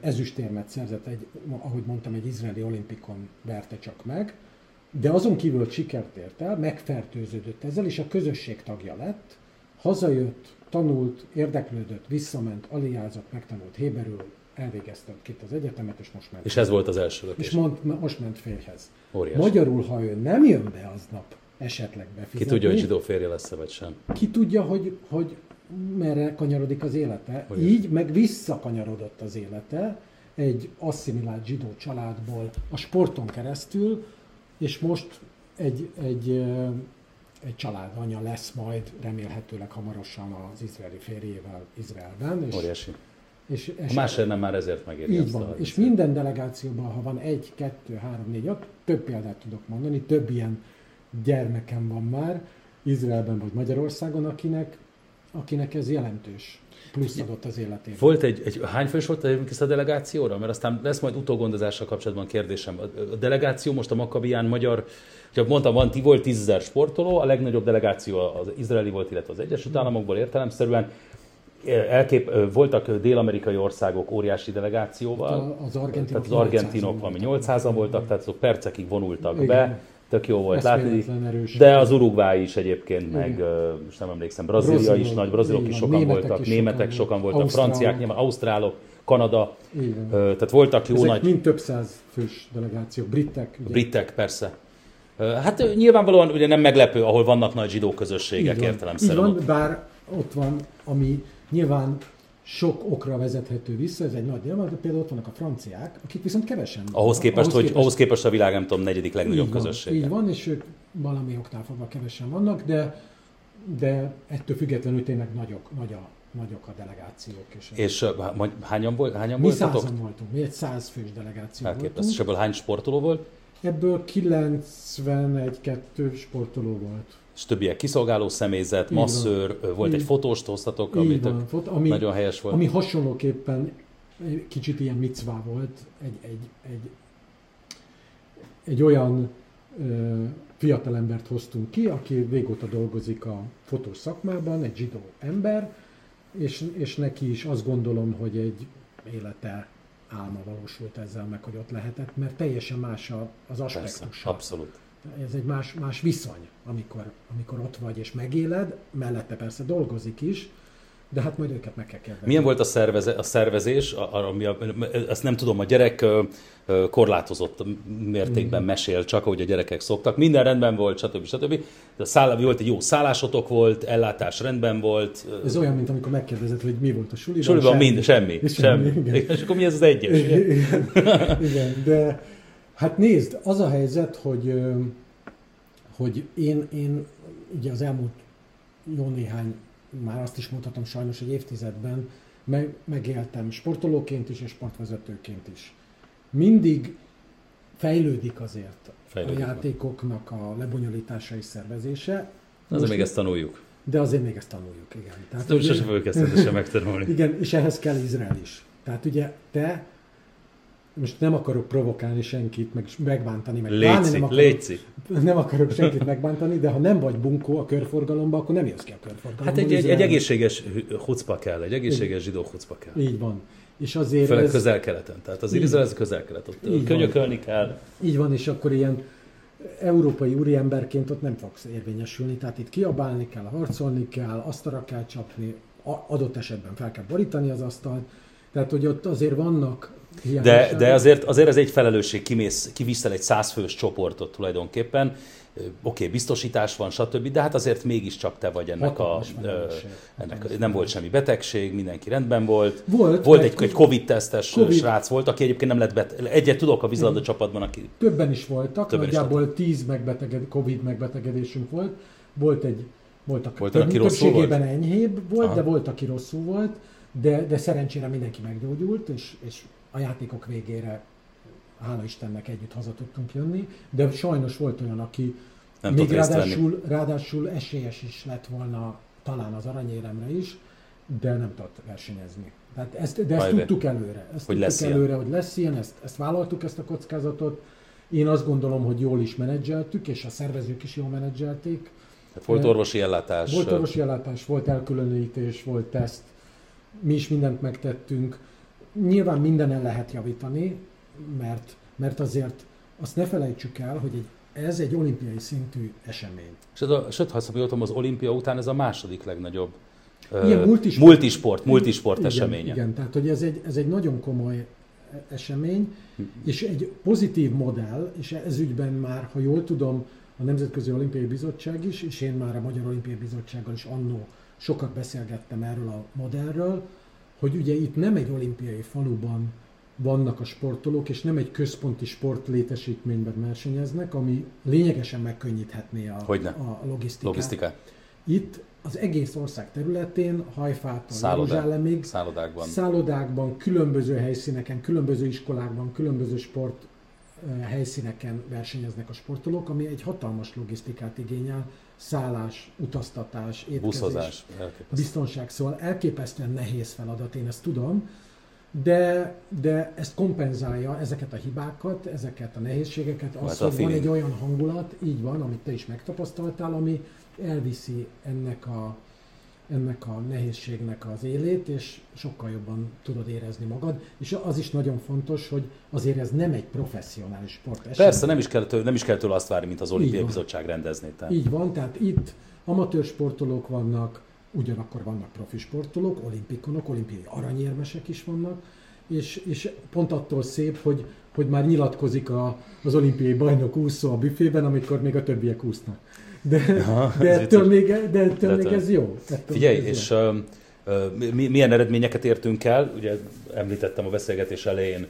ezüstérmet szerzett, egy, ahogy mondtam, egy izraeli olimpikon verte csak meg, de azon kívül, hogy sikert ért el, megfertőződött ezzel, és a közösség tagja lett, hazajött, tanult, érdeklődött, visszament, aliázott, megtanult héberül, elvégezte itt az egyetemet, és most ment. És ez volt az első És lökés. mond, most ment férjhez. Óriási. Magyarul, ha ő nem jön be aznap esetleg Ki befizetni, tudja, hogy zsidó férje lesz-e vagy sem. ki tudja, hogy, hogy merre kanyarodik az élete. Hogy Így meg visszakanyarodott az élete egy asszimilált zsidó családból a sporton keresztül, és most egy, egy, egy családanya lesz majd remélhetőleg hamarosan az izraeli férjével Izraelben. És, Óriási. És, és másért nem, már ezért megéri így van. És minden delegációban, ha van egy, kettő, három, négy, öt, több példát tudok mondani, több ilyen gyermekem van már, Izraelben vagy Magyarországon, akinek, akinek ez jelentős plusz adott az életében. Volt egy, egy hány fős volt ezt a delegációra? Mert aztán lesz majd utógondozással kapcsolatban kérdésem. A, delegáció most a Makabián magyar, csak mondtam, van, ti volt 10 sportoló, a legnagyobb delegáció az izraeli volt, illetve az Egyesült Államokból értelemszerűen. Elkép, voltak dél-amerikai országok óriási delegációval, A- az argentinok tehát az argentinok 800-an valami voltak. 800-an voltak, tehát azok percekig vonultak Igen. be, tök jó volt látni. De az Uruguay is egyébként, meg Igen. ö, most nem emlékszem, Brazília Brazilok, is nagy, brazilok így is sokan németek voltak, is németek sokan sokan voltak, ausztrálok. franciák, nyilván ausztrálok, Kanada, ö, tehát voltak jó Ezek nagy mind több száz fős delegációk, britek. Ugye, britek persze. Hát nyilvánvalóan ugye nem meglepő, ahol vannak nagy zsidó közösségek van, így értelemszerűen. van, bár ott van, ami nyilván sok okra vezethető vissza, ez egy nagy nyilván, de például ott vannak a franciák, akik viszont kevesen. Ahhoz képest, hogy képest- ahhoz képest a világ nem tudom, negyedik legnagyobb közösség. Így van, és ők valami oknál fogva kevesen vannak, de, de ettől függetlenül tényleg nagyok, nagy a, nagyok a delegációk. És, És hányan, volt, hányan mi voltatok? százan voltunk, mi egy száz fős delegáció Elképesztő. És voltunk. ebből hány sportoló volt? Ebből 91-2 sportoló volt. És többiek kiszolgáló személyzet, van. masszőr, ö, volt egy Így- fotóst hoztatok, amit van, ami, nagyon helyes volt. ami hasonlóképpen egy kicsit ilyen micvá volt, egy, egy, egy, egy olyan ö, fiatalembert hoztunk ki, aki régóta dolgozik a fotós szakmában, egy zsidó ember, és, és neki is azt gondolom, hogy egy élete álma valósult ezzel meg, hogy ott lehetett, mert teljesen más az Persze, aspektusa. abszolút. Ez egy más, más viszony, amikor, amikor ott vagy és megéled, mellette persze dolgozik is, de hát majd őket meg kell kérdezni. Milyen volt a, szerveze, a szervezés? Ami a, ezt nem tudom, a gyerek korlátozott mértékben mesél, csak ahogy a gyerekek szoktak. Minden rendben volt, stb. stb. De a száll, volt egy jó szállásotok volt, ellátás rendben volt. Ez olyan, mint amikor megkérdezed, hogy mi volt a suliban. Suliban mind, semmi. Semmi. semmi, igen. És akkor mi ez az egyes? Igen, igen, de hát nézd, az a helyzet, hogy, hogy én, én ugye az elmúlt jó néhány, már azt is mondhatom sajnos, hogy évtizedben meg, megéltem sportolóként is és sportvezetőként is. Mindig fejlődik azért Fejlődik. a játékoknak a lebonyolítása és szervezése, Azért még ezt tanuljuk. de azért még ezt tanuljuk, igen. Tehát, Nem ugye- sose fogjuk ezt rendesen megtanulni. igen, és ehhez kell Izrael is. Tehát ugye te, most nem akarok provokálni senkit, meg megbántani, meg pláne Léci, nem akarok, léci. nem akarok senkit megbántani, de ha nem vagy bunkó a körforgalomba, akkor nem jössz ki a körforgalomba. Hát egy, egy, egy egészséges hucpa kell, egy egészséges zsidó hucpa kell. Így van. És azért Főleg ez, közel-keleten. Tehát az. Izrael ez közel-kelet. Ott Így van. könyökölni kell. így van, és akkor ilyen európai úriemberként ott nem fogsz érvényesülni, tehát itt kiabálni kell, harcolni kell, asztalra kell csapni, adott esetben fel kell borítani az asztalt, tehát hogy ott azért vannak De, de azért, azért ez egy felelősség, kimész, kiviszel egy százfős csoportot tulajdonképpen. Oké, okay, biztosítás van, stb. De hát azért mégiscsak te vagy ennek a... Hatalmas felelősség. ennek, Hatalmas nem volt semmi betegség, mindenki rendben volt. Volt, volt egy, egy Covid-tesztes Covid. srác volt, aki egyébként nem lett bet... Egyet tudok a vízilabda csapatban, aki Többen is voltak, Többen is nagyjából 10 megbeteged, Covid megbetegedésünk volt. Volt egy, voltak Volt több, aki rosszul többségében enyhébb volt, Aha. de volt, aki rosszul volt, de, de szerencsére mindenki meggyógyult, és, és a játékok végére hála Istennek együtt haza tudtunk jönni, de sajnos volt olyan, aki nem még ráadásul, ráadásul esélyes is lett volna talán az aranyéremre is, de nem tudott versenyezni. Tehát ezt, de ezt Ajde. tudtuk előre. Ezt Hogy tudtuk lesz ilyen. előre, hogy lesz ilyen, ezt, ezt vállaltuk ezt a kockázatot. Én azt gondolom, hogy jól is menedzseltük, és a szervezők is jól menedzselték. Tehát volt orvosi ellátás. Volt orvosi ellátás, volt elkülönítés, volt teszt, mi is mindent megtettünk. Nyilván mindenen lehet javítani, mert, mert azért azt ne felejtsük el, hogy egy, ez egy olimpiai szintű esemény. Ez a, sőt, ha tudom, az olimpia után ez a második legnagyobb Ilyen multisport, multisport, multisport igen, eseménye. Igen, tehát hogy ez egy, ez egy nagyon komoly esemény, és egy pozitív modell, és ez ügyben már, ha jól tudom, a Nemzetközi Olimpiai Bizottság is, és én már a Magyar Olimpiai Bizottsággal is annó sokat beszélgettem erről a modellről, hogy ugye itt nem egy olimpiai faluban vannak a sportolók, és nem egy központi sportlétesítményben versenyeznek, ami lényegesen megkönnyíthetné a, a logisztikát. logisztikát. Itt az egész ország területén, Hajfától Jeruzsálemig, szállodákban. szállodákban, különböző helyszíneken, különböző iskolákban, különböző sport helyszíneken versenyeznek a sportolók, ami egy hatalmas logisztikát igényel, szállás, utaztatás, étkezés, Buszozás, biztonság, szóval elképesztően nehéz feladat, én ezt tudom, de, de ezt kompenzálja ezeket a hibákat, ezeket a nehézségeket, az, hogy van egy olyan hangulat, így van, amit te is megtapasztaltál, ami elviszi ennek a, ennek a nehézségnek az élét, és sokkal jobban tudod érezni magad. És az is nagyon fontos, hogy azért ez nem egy professzionális sport. Esemény. Persze, nem is, kell tőle, nem is kell tőle azt várni, mint az olimpiai bizottság rendezné. Tehát. Így van, tehát itt amatőr sportolók vannak, ugyanakkor vannak profi sportolók, olimpikonok, olimpiai aranyérmesek is vannak, és, és pont attól szép, hogy, hogy már nyilatkozik a, az olimpiai bajnok úszó a büfében, amikor még a többiek úsznak. De, Aha, de, ettől még, de ettől még ez jó. Ettől Figyelj, és jó. Uh, milyen eredményeket értünk el? Ugye említettem a beszélgetés elején,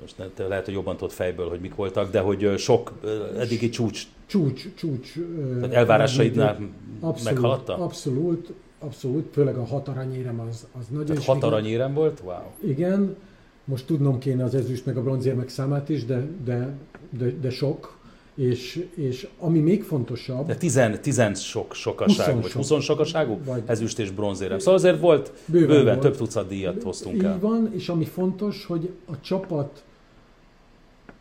most lehet, hogy jobban tudod fejből, hogy mik voltak, de hogy sok eddigi csúcs. Csúcs, csúcs. Tehát elvárásaidnál meghaladta? Abszolút, abszolút, főleg a hat aranyérem az, az nagyon Tehát hat aranyérem volt? Wow. Igen, most tudnom kéne az ezüst meg a bronzérmek számát is, de, de, de, de sok. És, és ami még fontosabb... De tizen, tizen sok sokaság, vagy huszon sokaságú? Vagy ezüst és bronzérem. Szóval azért volt bőven, bőven volt. több tucat díjat hoztunk el. Így van, és ami fontos, hogy a csapat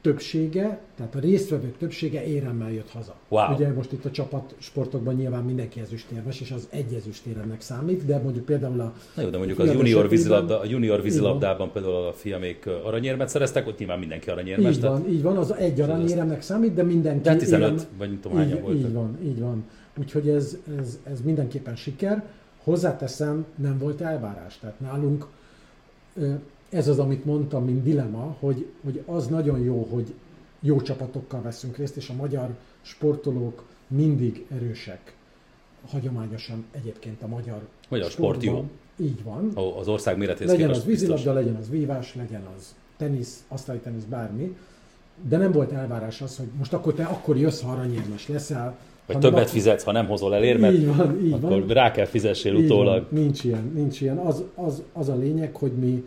többsége, tehát a résztvevők többsége éremmel jött haza. Wow. Ugye most itt a csapat sportokban nyilván mindenki ezüstérmes, és az egy ezüstéremnek számít, de mondjuk például a... Na jó, de mondjuk az junior vízilabda, a junior vízilabdában például a fiamék aranyérmet szereztek, ott nyilván mindenki aranyérmes. Így van, így van, az egy aranyéremnek számít, de mindenki... De 15, érem, vagy nem tudom így, Így van, így van. Úgyhogy ez, ez, ez mindenképpen siker. Hozzáteszem, nem volt elvárás. Tehát nálunk ez az, amit mondtam, mint dilema, hogy, hogy az nagyon jó, hogy jó csapatokkal veszünk részt, és a magyar sportolók mindig erősek. Hagyományosan egyébként a magyar, magyar sport jó. Így van. Az ország méretéhez Legyen az vízilabda, legyen az vívás, legyen az tenisz, asztali tenisz, bármi. De nem volt elvárás az, hogy most akkor te akkor jössz, ha aranyérmes leszel. Vagy többet akkor... fizetsz, ha nem hozol el érmet, így van, így akkor van. rá kell fizessél utólag. Van. Nincs ilyen, nincs ilyen. Az, az, az a lényeg, hogy mi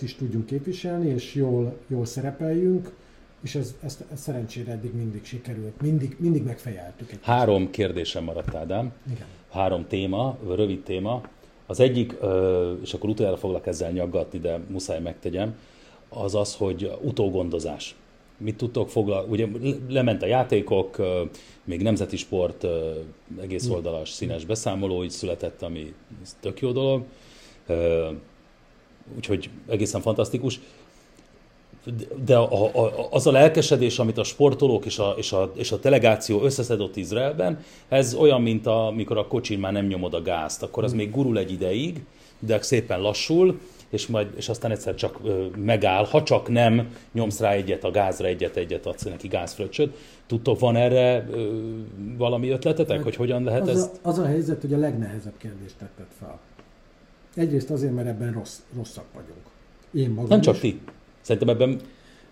is tudjunk képviselni, és jól, jól szerepeljünk, és ez, ez, ez szerencsére eddig mindig sikerült, mindig, mindig megfejeltük. Három kérdésem maradt, Ádám. Igen. Három téma, rövid téma. Az egyik, és akkor utoljára foglak ezzel nyaggatni, de muszáj megtegyem, az az, hogy utógondozás. Mit tudtok foglalni? Ugye lement a játékok, még nemzeti sport, egész oldalas színes beszámoló így született, ami tök jó dolog úgyhogy egészen fantasztikus. De a, a, az a lelkesedés, amit a sportolók és a, és a, és a delegáció összeszedott Izraelben, ez olyan, mint a, amikor a kocsin már nem nyomod a gázt, akkor az még gurul egy ideig, de szépen lassul, és, majd, és aztán egyszer csak ö, megáll, ha csak nem nyomsz rá egyet a gázra, egyet, egyet adsz neki gázfröccsöt. Tudtok, van erre ö, valami ötletetek, hát, hogy hogyan lehet? A, az a helyzet, hogy a legnehezebb kérdést tetted fel. Egyrészt azért, mert ebben rossz, rosszak vagyunk. Én magam Nem csak is. ti. Szerintem ebben...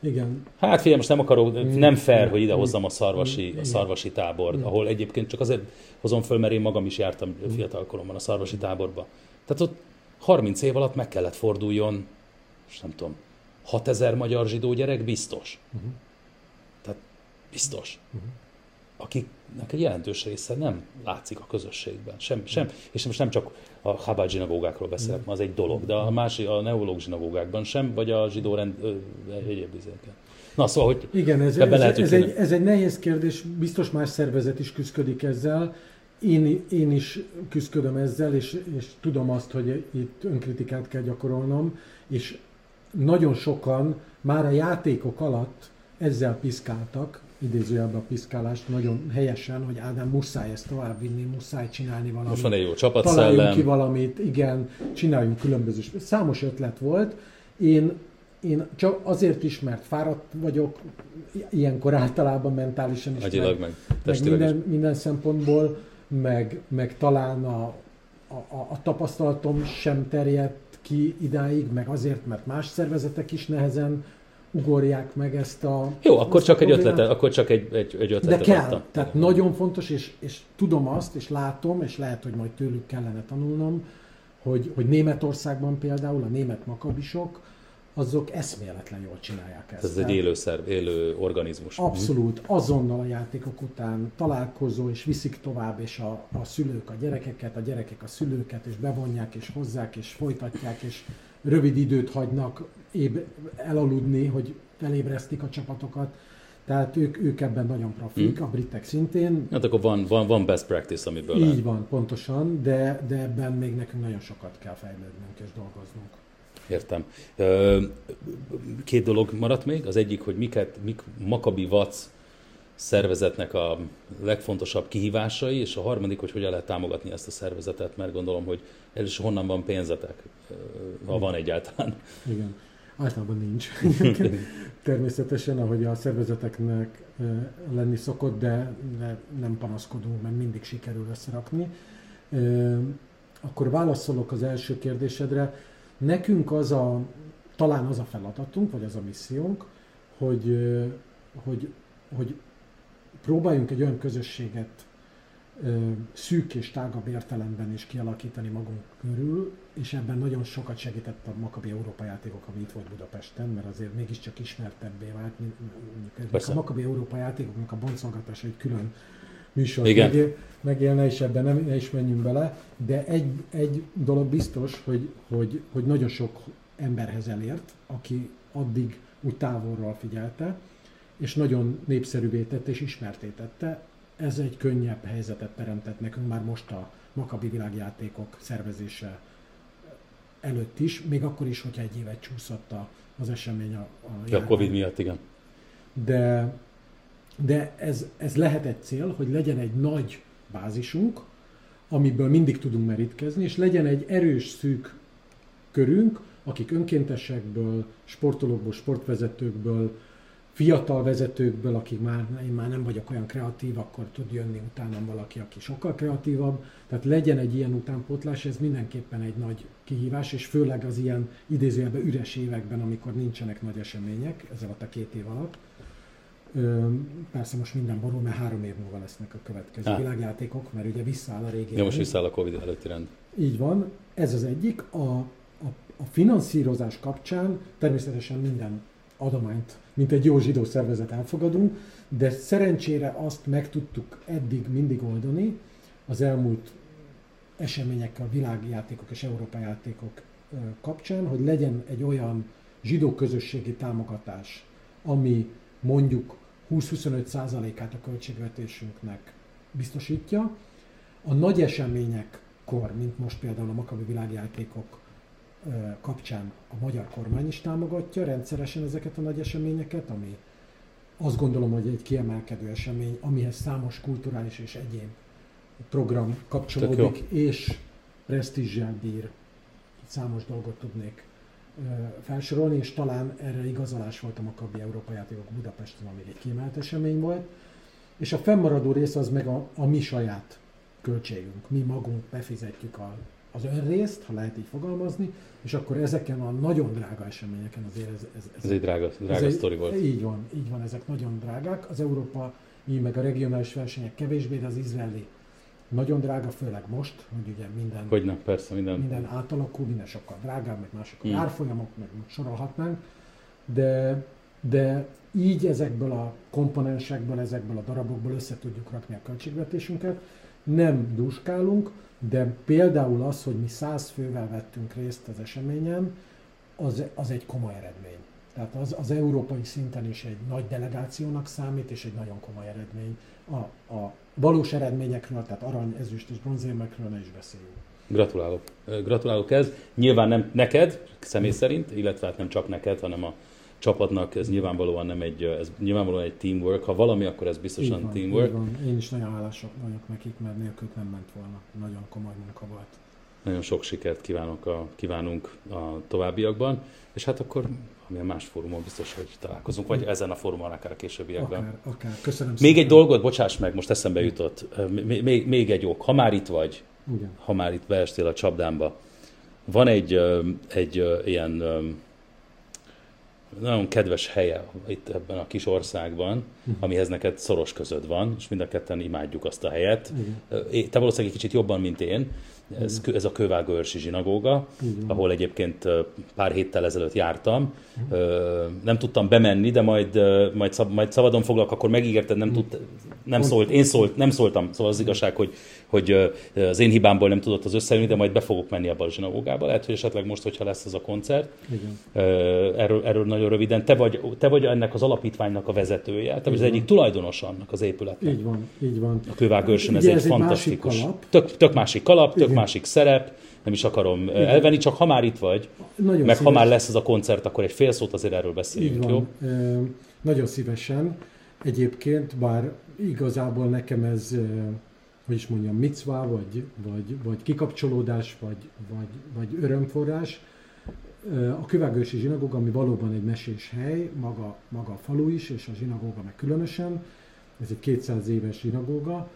Igen. Hát figyelj, most nem akarok, nem fair, hogy ide hozzam a szarvasi, a szarvasi tábort, ahol egyébként csak azért hozom föl, mert én magam is jártam fiatalkoromban a szarvasi táborba. Tehát ott 30 év alatt meg kellett forduljon, és nem tudom, 6000 magyar zsidó gyerek biztos. Uh-huh. Tehát biztos. Akiknek egy jelentős része nem látszik a közösségben. Sem, sem, és most nem csak a Chabad zsinagógákról beszélek, az egy dolog, de a másik, a neológ zsinagógákban sem, vagy a zsidó rend, egyéb izéken. Na szóval, hogy Igen, ez, ez, lehet, ez, egy, ez egy nehéz kérdés, biztos más szervezet is küzdik ezzel. Én, én is küzdködöm ezzel, és, és tudom azt, hogy itt önkritikát kell gyakorolnom, és nagyon sokan már a játékok alatt ezzel piszkáltak, idézőjelben a piszkálást nagyon helyesen, hogy Ádám muszáj ezt továbbvinni, muszáj csinálni valamit. Most van egy jó Találjunk csapatszellem. ki valamit, igen, csináljunk különböző. Számos ötlet volt. Én, én csak azért is, mert fáradt vagyok, ilyenkor általában mentálisan is, Agyilag, meg meg testileg is. minden, minden szempontból, meg, meg talán a, a, a tapasztalatom sem terjedt ki idáig, meg azért, mert más szervezetek is nehezen ugorják meg ezt a Jó, akkor csak egy ötletet, akkor csak egy, egy, egy De ötletet kell, adtam. tehát nagyon fontos, és, és tudom azt, és látom, és lehet, hogy majd tőlük kellene tanulnom, hogy, hogy Németországban például a német makabisok, azok eszméletlen jól csinálják ezt. Ez egy élő szerv, élő organizmus. Abszolút, azonnal a játékok után találkozó, és viszik tovább, és a, a szülők a gyerekeket, a gyerekek a szülőket, és bevonják, és hozzák, és folytatják, és rövid időt hagynak éb, elaludni, hogy felébresztik a csapatokat. Tehát ők, ők ebben nagyon profik, a britek szintén. Hát akkor van, van, van best practice, amiből Így lehet. van, pontosan, de, de ebben még nekünk nagyon sokat kell fejlődnünk és dolgoznunk. Értem. Két dolog maradt még. Az egyik, hogy miket, mik Makabi Vac szervezetnek a legfontosabb kihívásai, és a harmadik, hogy hogyan lehet támogatni ezt a szervezetet, mert gondolom, hogy el is honnan van pénzetek, ha van egyáltalán. Igen. Általában nincs. Természetesen, ahogy a szervezeteknek lenni szokott, de, nem panaszkodunk, mert mindig sikerül összerakni. Akkor válaszolok az első kérdésedre. Nekünk az a, talán az a feladatunk, vagy az a missziónk, hogy, hogy, hogy próbáljunk egy olyan közösséget szűk és tágabb értelemben is kialakítani magunk körül, és ebben nagyon sokat segített a Makabi Európa játékok, ami itt volt Budapesten, mert azért mégiscsak ismertebbé vált, mint Persze. a Makabi Európa játékoknak a boncolgatása egy külön műsor Igen. megél- megélne, és ebben nem, ne is menjünk bele, de egy, egy dolog biztos, hogy, hogy, hogy nagyon sok emberhez elért, aki addig úgy távolról figyelte, és nagyon népszerűvé tette és ismerté tette. Ez egy könnyebb helyzetet teremtett nekünk már most a Makabi világjátékok szervezése előtt is, még akkor is, hogyha egy évet csúszott a, az esemény a, a a Covid miatt, igen. de, de ez, ez lehet egy cél, hogy legyen egy nagy bázisunk, amiből mindig tudunk merítkezni, és legyen egy erős, szűk körünk, akik önkéntesekből, sportolókból, sportvezetőkből, fiatal vezetőkből, akik már, én már nem vagyok olyan kreatív, akkor tud jönni utánam valaki, aki sokkal kreatívabb. Tehát legyen egy ilyen utánpótlás, ez mindenképpen egy nagy kihívás, és főleg az ilyen idézőjelben üres években, amikor nincsenek nagy események, ez alatt a két év alatt. Ö, Persze most minden borul, mert három év múlva lesznek a következő Á. világjátékok, mert ugye visszaáll a régi Ja, most visszaáll a Covid előtti rend. Így van, ez az egyik. A, a, a finanszírozás kapcsán természetesen minden adományt, mint egy jó zsidó szervezet elfogadunk, de szerencsére azt meg tudtuk eddig mindig oldani az elmúlt eseményekkel, a világjátékok és Európa játékok kapcsán, hogy legyen egy olyan zsidó közösségi támogatás, ami mondjuk 20-25%-át a költségvetésünknek biztosítja. A nagy eseményekkor, mint most például a Makabi világjátékok kapcsán a magyar kormány is támogatja rendszeresen ezeket a nagy eseményeket, ami azt gondolom, hogy egy kiemelkedő esemény, amihez számos kulturális és egyéb program kapcsolódik, és presztízsel bír. Számos dolgot tudnék felsorolni, és talán erre igazolás volt a Makabi Európa játékok Budapesten, ami egy kiemelt esemény volt. És a fennmaradó rész az meg a, a mi saját költségünk. Mi magunk befizetjük a, az önrészt, ha lehet így fogalmazni, és akkor ezeken a nagyon drága eseményeken azért ez, ez, ez Ez egy drága, drága ez egy- sztori volt. Így van, így van, ezek nagyon drágák. Az európai, meg a regionális versenyek kevésbé, de az izraeli nagyon drága, főleg most, hogy ugye minden, Hogy nem, persze, minden. minden átalakul, minden sokkal drágább, meg mások a árfolyamok, meg sorolhatnánk, de, de így ezekből a komponensekből, ezekből a darabokból össze tudjuk rakni a költségvetésünket. Nem duskálunk, de például az, hogy mi száz fővel vettünk részt az eseményen, az, az egy komoly eredmény. Tehát az, az európai szinten is egy nagy delegációnak számít, és egy nagyon komoly eredmény. A, a valós eredményekről, tehát arany, ezüst és bronzérmekről ne is beszéljünk. Gratulálok. Gratulálok ez. Nyilván nem neked, személy szerint, illetve hát nem csak neked, hanem a csapatnak ez nyilvánvalóan nem egy, ez nyilvánvalóan egy teamwork. Ha valami, akkor ez biztosan Így van, teamwork. így van. Én is nagyon hálások vagyok nekik, mert nélkülük nem ment volna. Nagyon komoly munka volt. Nagyon sok sikert kívánok a, kívánunk a továbbiakban, és hát akkor amilyen más fórumon biztos, hogy találkozunk, vagy ezen a fórumon, akár a későbbiekben. Akár, akár. Köszönöm Még szépen. egy dolgot, bocsáss meg, most eszembe jutott. Még, még, még egy ok. Ha már itt vagy, Igen. ha már itt beestél a csapdámba, van egy, egy ilyen nagyon kedves helye itt ebben a kis országban, amihez neked szoros közöd van, és mind a ketten imádjuk azt a helyet. Ö, Te valószínűleg egy kicsit jobban, mint én. Ez, ez a Kővágőrsi zsinagóga, Így van. ahol egyébként pár héttel ezelőtt jártam. Ö, Nem tudtam bemenni, de majd, majd, szab, majd szabadon foglak, akkor megígérted, nem, tud, nem szólt, én szólt, nem szóltam. Szóval az igazság, hogy, hogy az én hibámból nem tudott az összejönni, de majd be fogok menni abba a zsinagógába. Lehet, hogy esetleg most, hogyha lesz ez a koncert. Igen. Erről, erről nagyon röviden. Te vagy, te vagy ennek az alapítványnak a vezetője, te vagy az egyik tulajdonos annak az épületnek. Így van, így van. A kővágőrsön ez ez egy fantasztikus. másik kalap. Tök, tök másik kalap, tök Igen. másik szerep, nem is akarom Igen. elvenni, csak ha már itt vagy, Nagyon meg ha szíves- már lesz ez a koncert, akkor egy fél szót azért erről beszéljünk, Így jó? van. Ö, Nagyon szívesen. Egyébként, bár igazából nekem ez, hogy is mondjam, micvá, vagy, vagy, vagy kikapcsolódás, vagy, vagy, vagy örömforrás. A Kövágősi zsinagóga, ami valóban egy mesés hely, maga, maga a falu is, és a zsinagóga meg különösen. Ez egy 200 éves zsinagóga,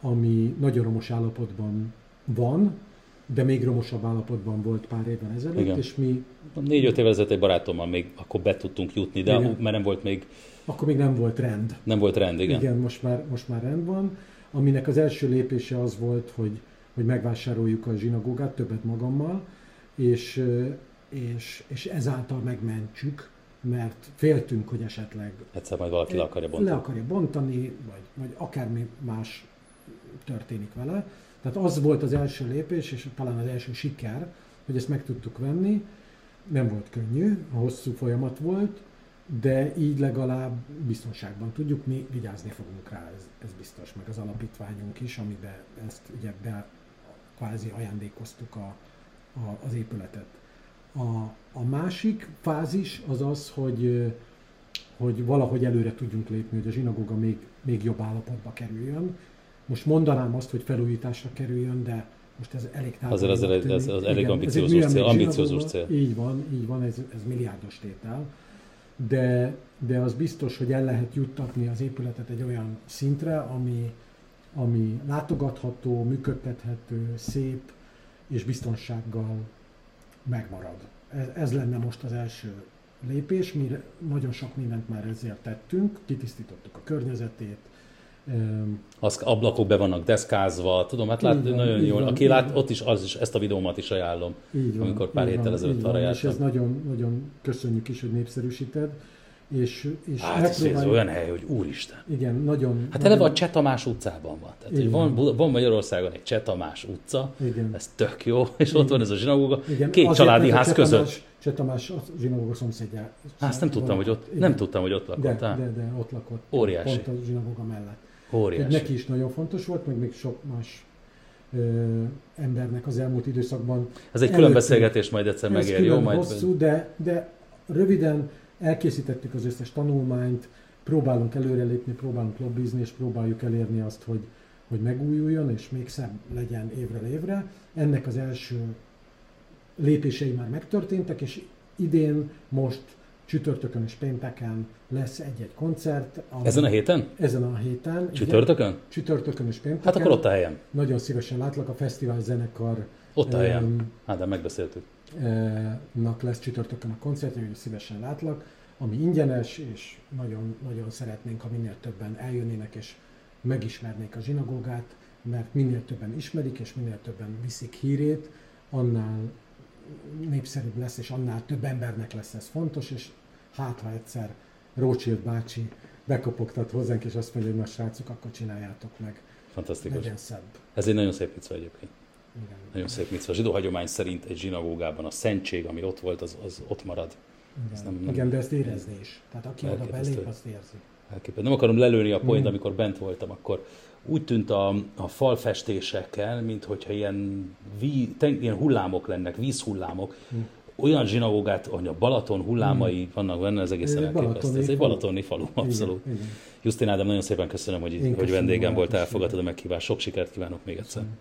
ami nagyon romos állapotban van, de még romosabb állapotban volt pár évvel ezelőtt, Igen. és mi Négy-öt évvel ezelőtt egy barátommal még akkor be tudtunk jutni, de Igen. mert nem volt még, akkor még nem volt rend. nem volt rend, igen. Igen, most, már, most már rend van. Aminek az első lépése az volt, hogy, hogy megvásároljuk a zsinagógát, többet magammal, és, és, és ezáltal megmentsük, mert féltünk, hogy esetleg Egyszer majd valaki le akarja le bontani. akarja bontani, vagy, vagy akármi más történik vele. Tehát az volt az első lépés, és talán az első siker, hogy ezt meg tudtuk venni. Nem volt könnyű, hosszú folyamat volt, de így legalább biztonságban tudjuk, mi vigyázni fogunk rá, ez, ez biztos, meg az alapítványunk is, amiben ezt ugye be kvázi ajándékoztuk a, a, az épületet. A, a másik fázis az az, hogy, hogy valahogy előre tudjunk lépni, hogy a zsinagóga még, még jobb állapotba kerüljön. Most mondanám azt, hogy felújításra kerüljön, de most ez elég távol. Azért az tűnik. ez- az elég ambiciózus cél. Így van, így van, ez, ez milliárdos tétel. De, de az biztos, hogy el lehet juttatni az épületet egy olyan szintre, ami, ami látogatható, működtethető, szép és biztonsággal megmarad. Ez, ez lenne most az első lépés, mi nagyon sok mindent már ezért tettünk, kitisztítottuk a környezetét, Az ablakok be vannak deszkázva, tudom, hát lát, van, nagyon jól. van, Aki lát, ott is, az is, ezt a videómat is ajánlom. Így van, Amikor pár héttel ezelőtt arra van, És jártam. ez nagyon, nagyon köszönjük is, hogy népszerűsíted. És, és Hát ez, ez olyan hely, hogy úristen. Igen, nagyon... Hát nagyon, eleve a Cseh Tamás utcában van. Tehát, hogy Igen. van, van Magyarországon egy Cseh Tamás utca, Igen. ez tök jó, és ott van ez a zsinagóga, Igen, két azért, családi ház Cseh között. Tamás, Cseh Tamás a zsinagóga szomszédja. Á, azt nem tudtam, hogy ott, nem tudtam, hogy ott De, lakott. á. de, de ott lakott. Óriási. Pont a zsinagóga mellett. Óriási. Neki is nagyon fontos volt, meg még sok más ö, embernek az elmúlt időszakban. Ez egy külön beszélgetés, majd egyszer megér, jó? Majd hosszú, de, de röviden elkészítettük az összes tanulmányt, próbálunk előrelépni, próbálunk lobbizni, és próbáljuk elérni azt, hogy, hogy megújuljon, és még szebb legyen évről évre. Ennek az első lépései már megtörténtek, és idén, most csütörtökön és pénteken lesz egy-egy koncert. ami- Ezen a héten? Ezen a héten. igen. Csütörtökön? Csütörtökön és pénteken. Hát akkor ott a helyem. Nagyon szívesen látlak, a fesztivál zenekar Ott a helyem. em, Hát, de megbeszéltük. nak lesz csütörtökön a koncertje, hogy szívesen látlak, ami ingyenes, és nagyon, nagyon szeretnénk, ha minél többen eljönnének, és megismernék a zsinagógát, mert minél többen ismerik, és minél többen viszik hírét, annál népszerűbb lesz, és annál több embernek lesz ez fontos, és hát ha egyszer Rothschild bácsi bekopogtat hozzánk, és azt mondja, hogy na srácok, akkor csináljátok meg, Fantasztikus. legyen szebb. Ez egy nagyon szép vicca egyébként. Igen. Nagyon szép vicca. A zsidó hagyomány szerint egy zsinagógában a szentség, ami ott volt, az, az ott marad. Igen. Ez nem- nem- Igen, de ezt érezni is. Tehát aki oda belép, azt érzi. Elképesztő. Nem akarom lelőni a point, amikor bent voltam, akkor úgy tűnt a, a falfestésekkel, mint hogyha ilyen, ví, ten, ilyen hullámok lennek, vízhullámok. Mm. olyan zsinagógát, hogy a Balaton hullámai hmm. vannak benne, ez egészen elképesztő. Ez egy balatoni falu, abszolút. Igen, igen. Justin Ádám, nagyon szépen köszönöm, hogy, hogy vendégem volt, elfogadtad a meghívást. Sok sikert kívánok még egyszer. Köszönöm.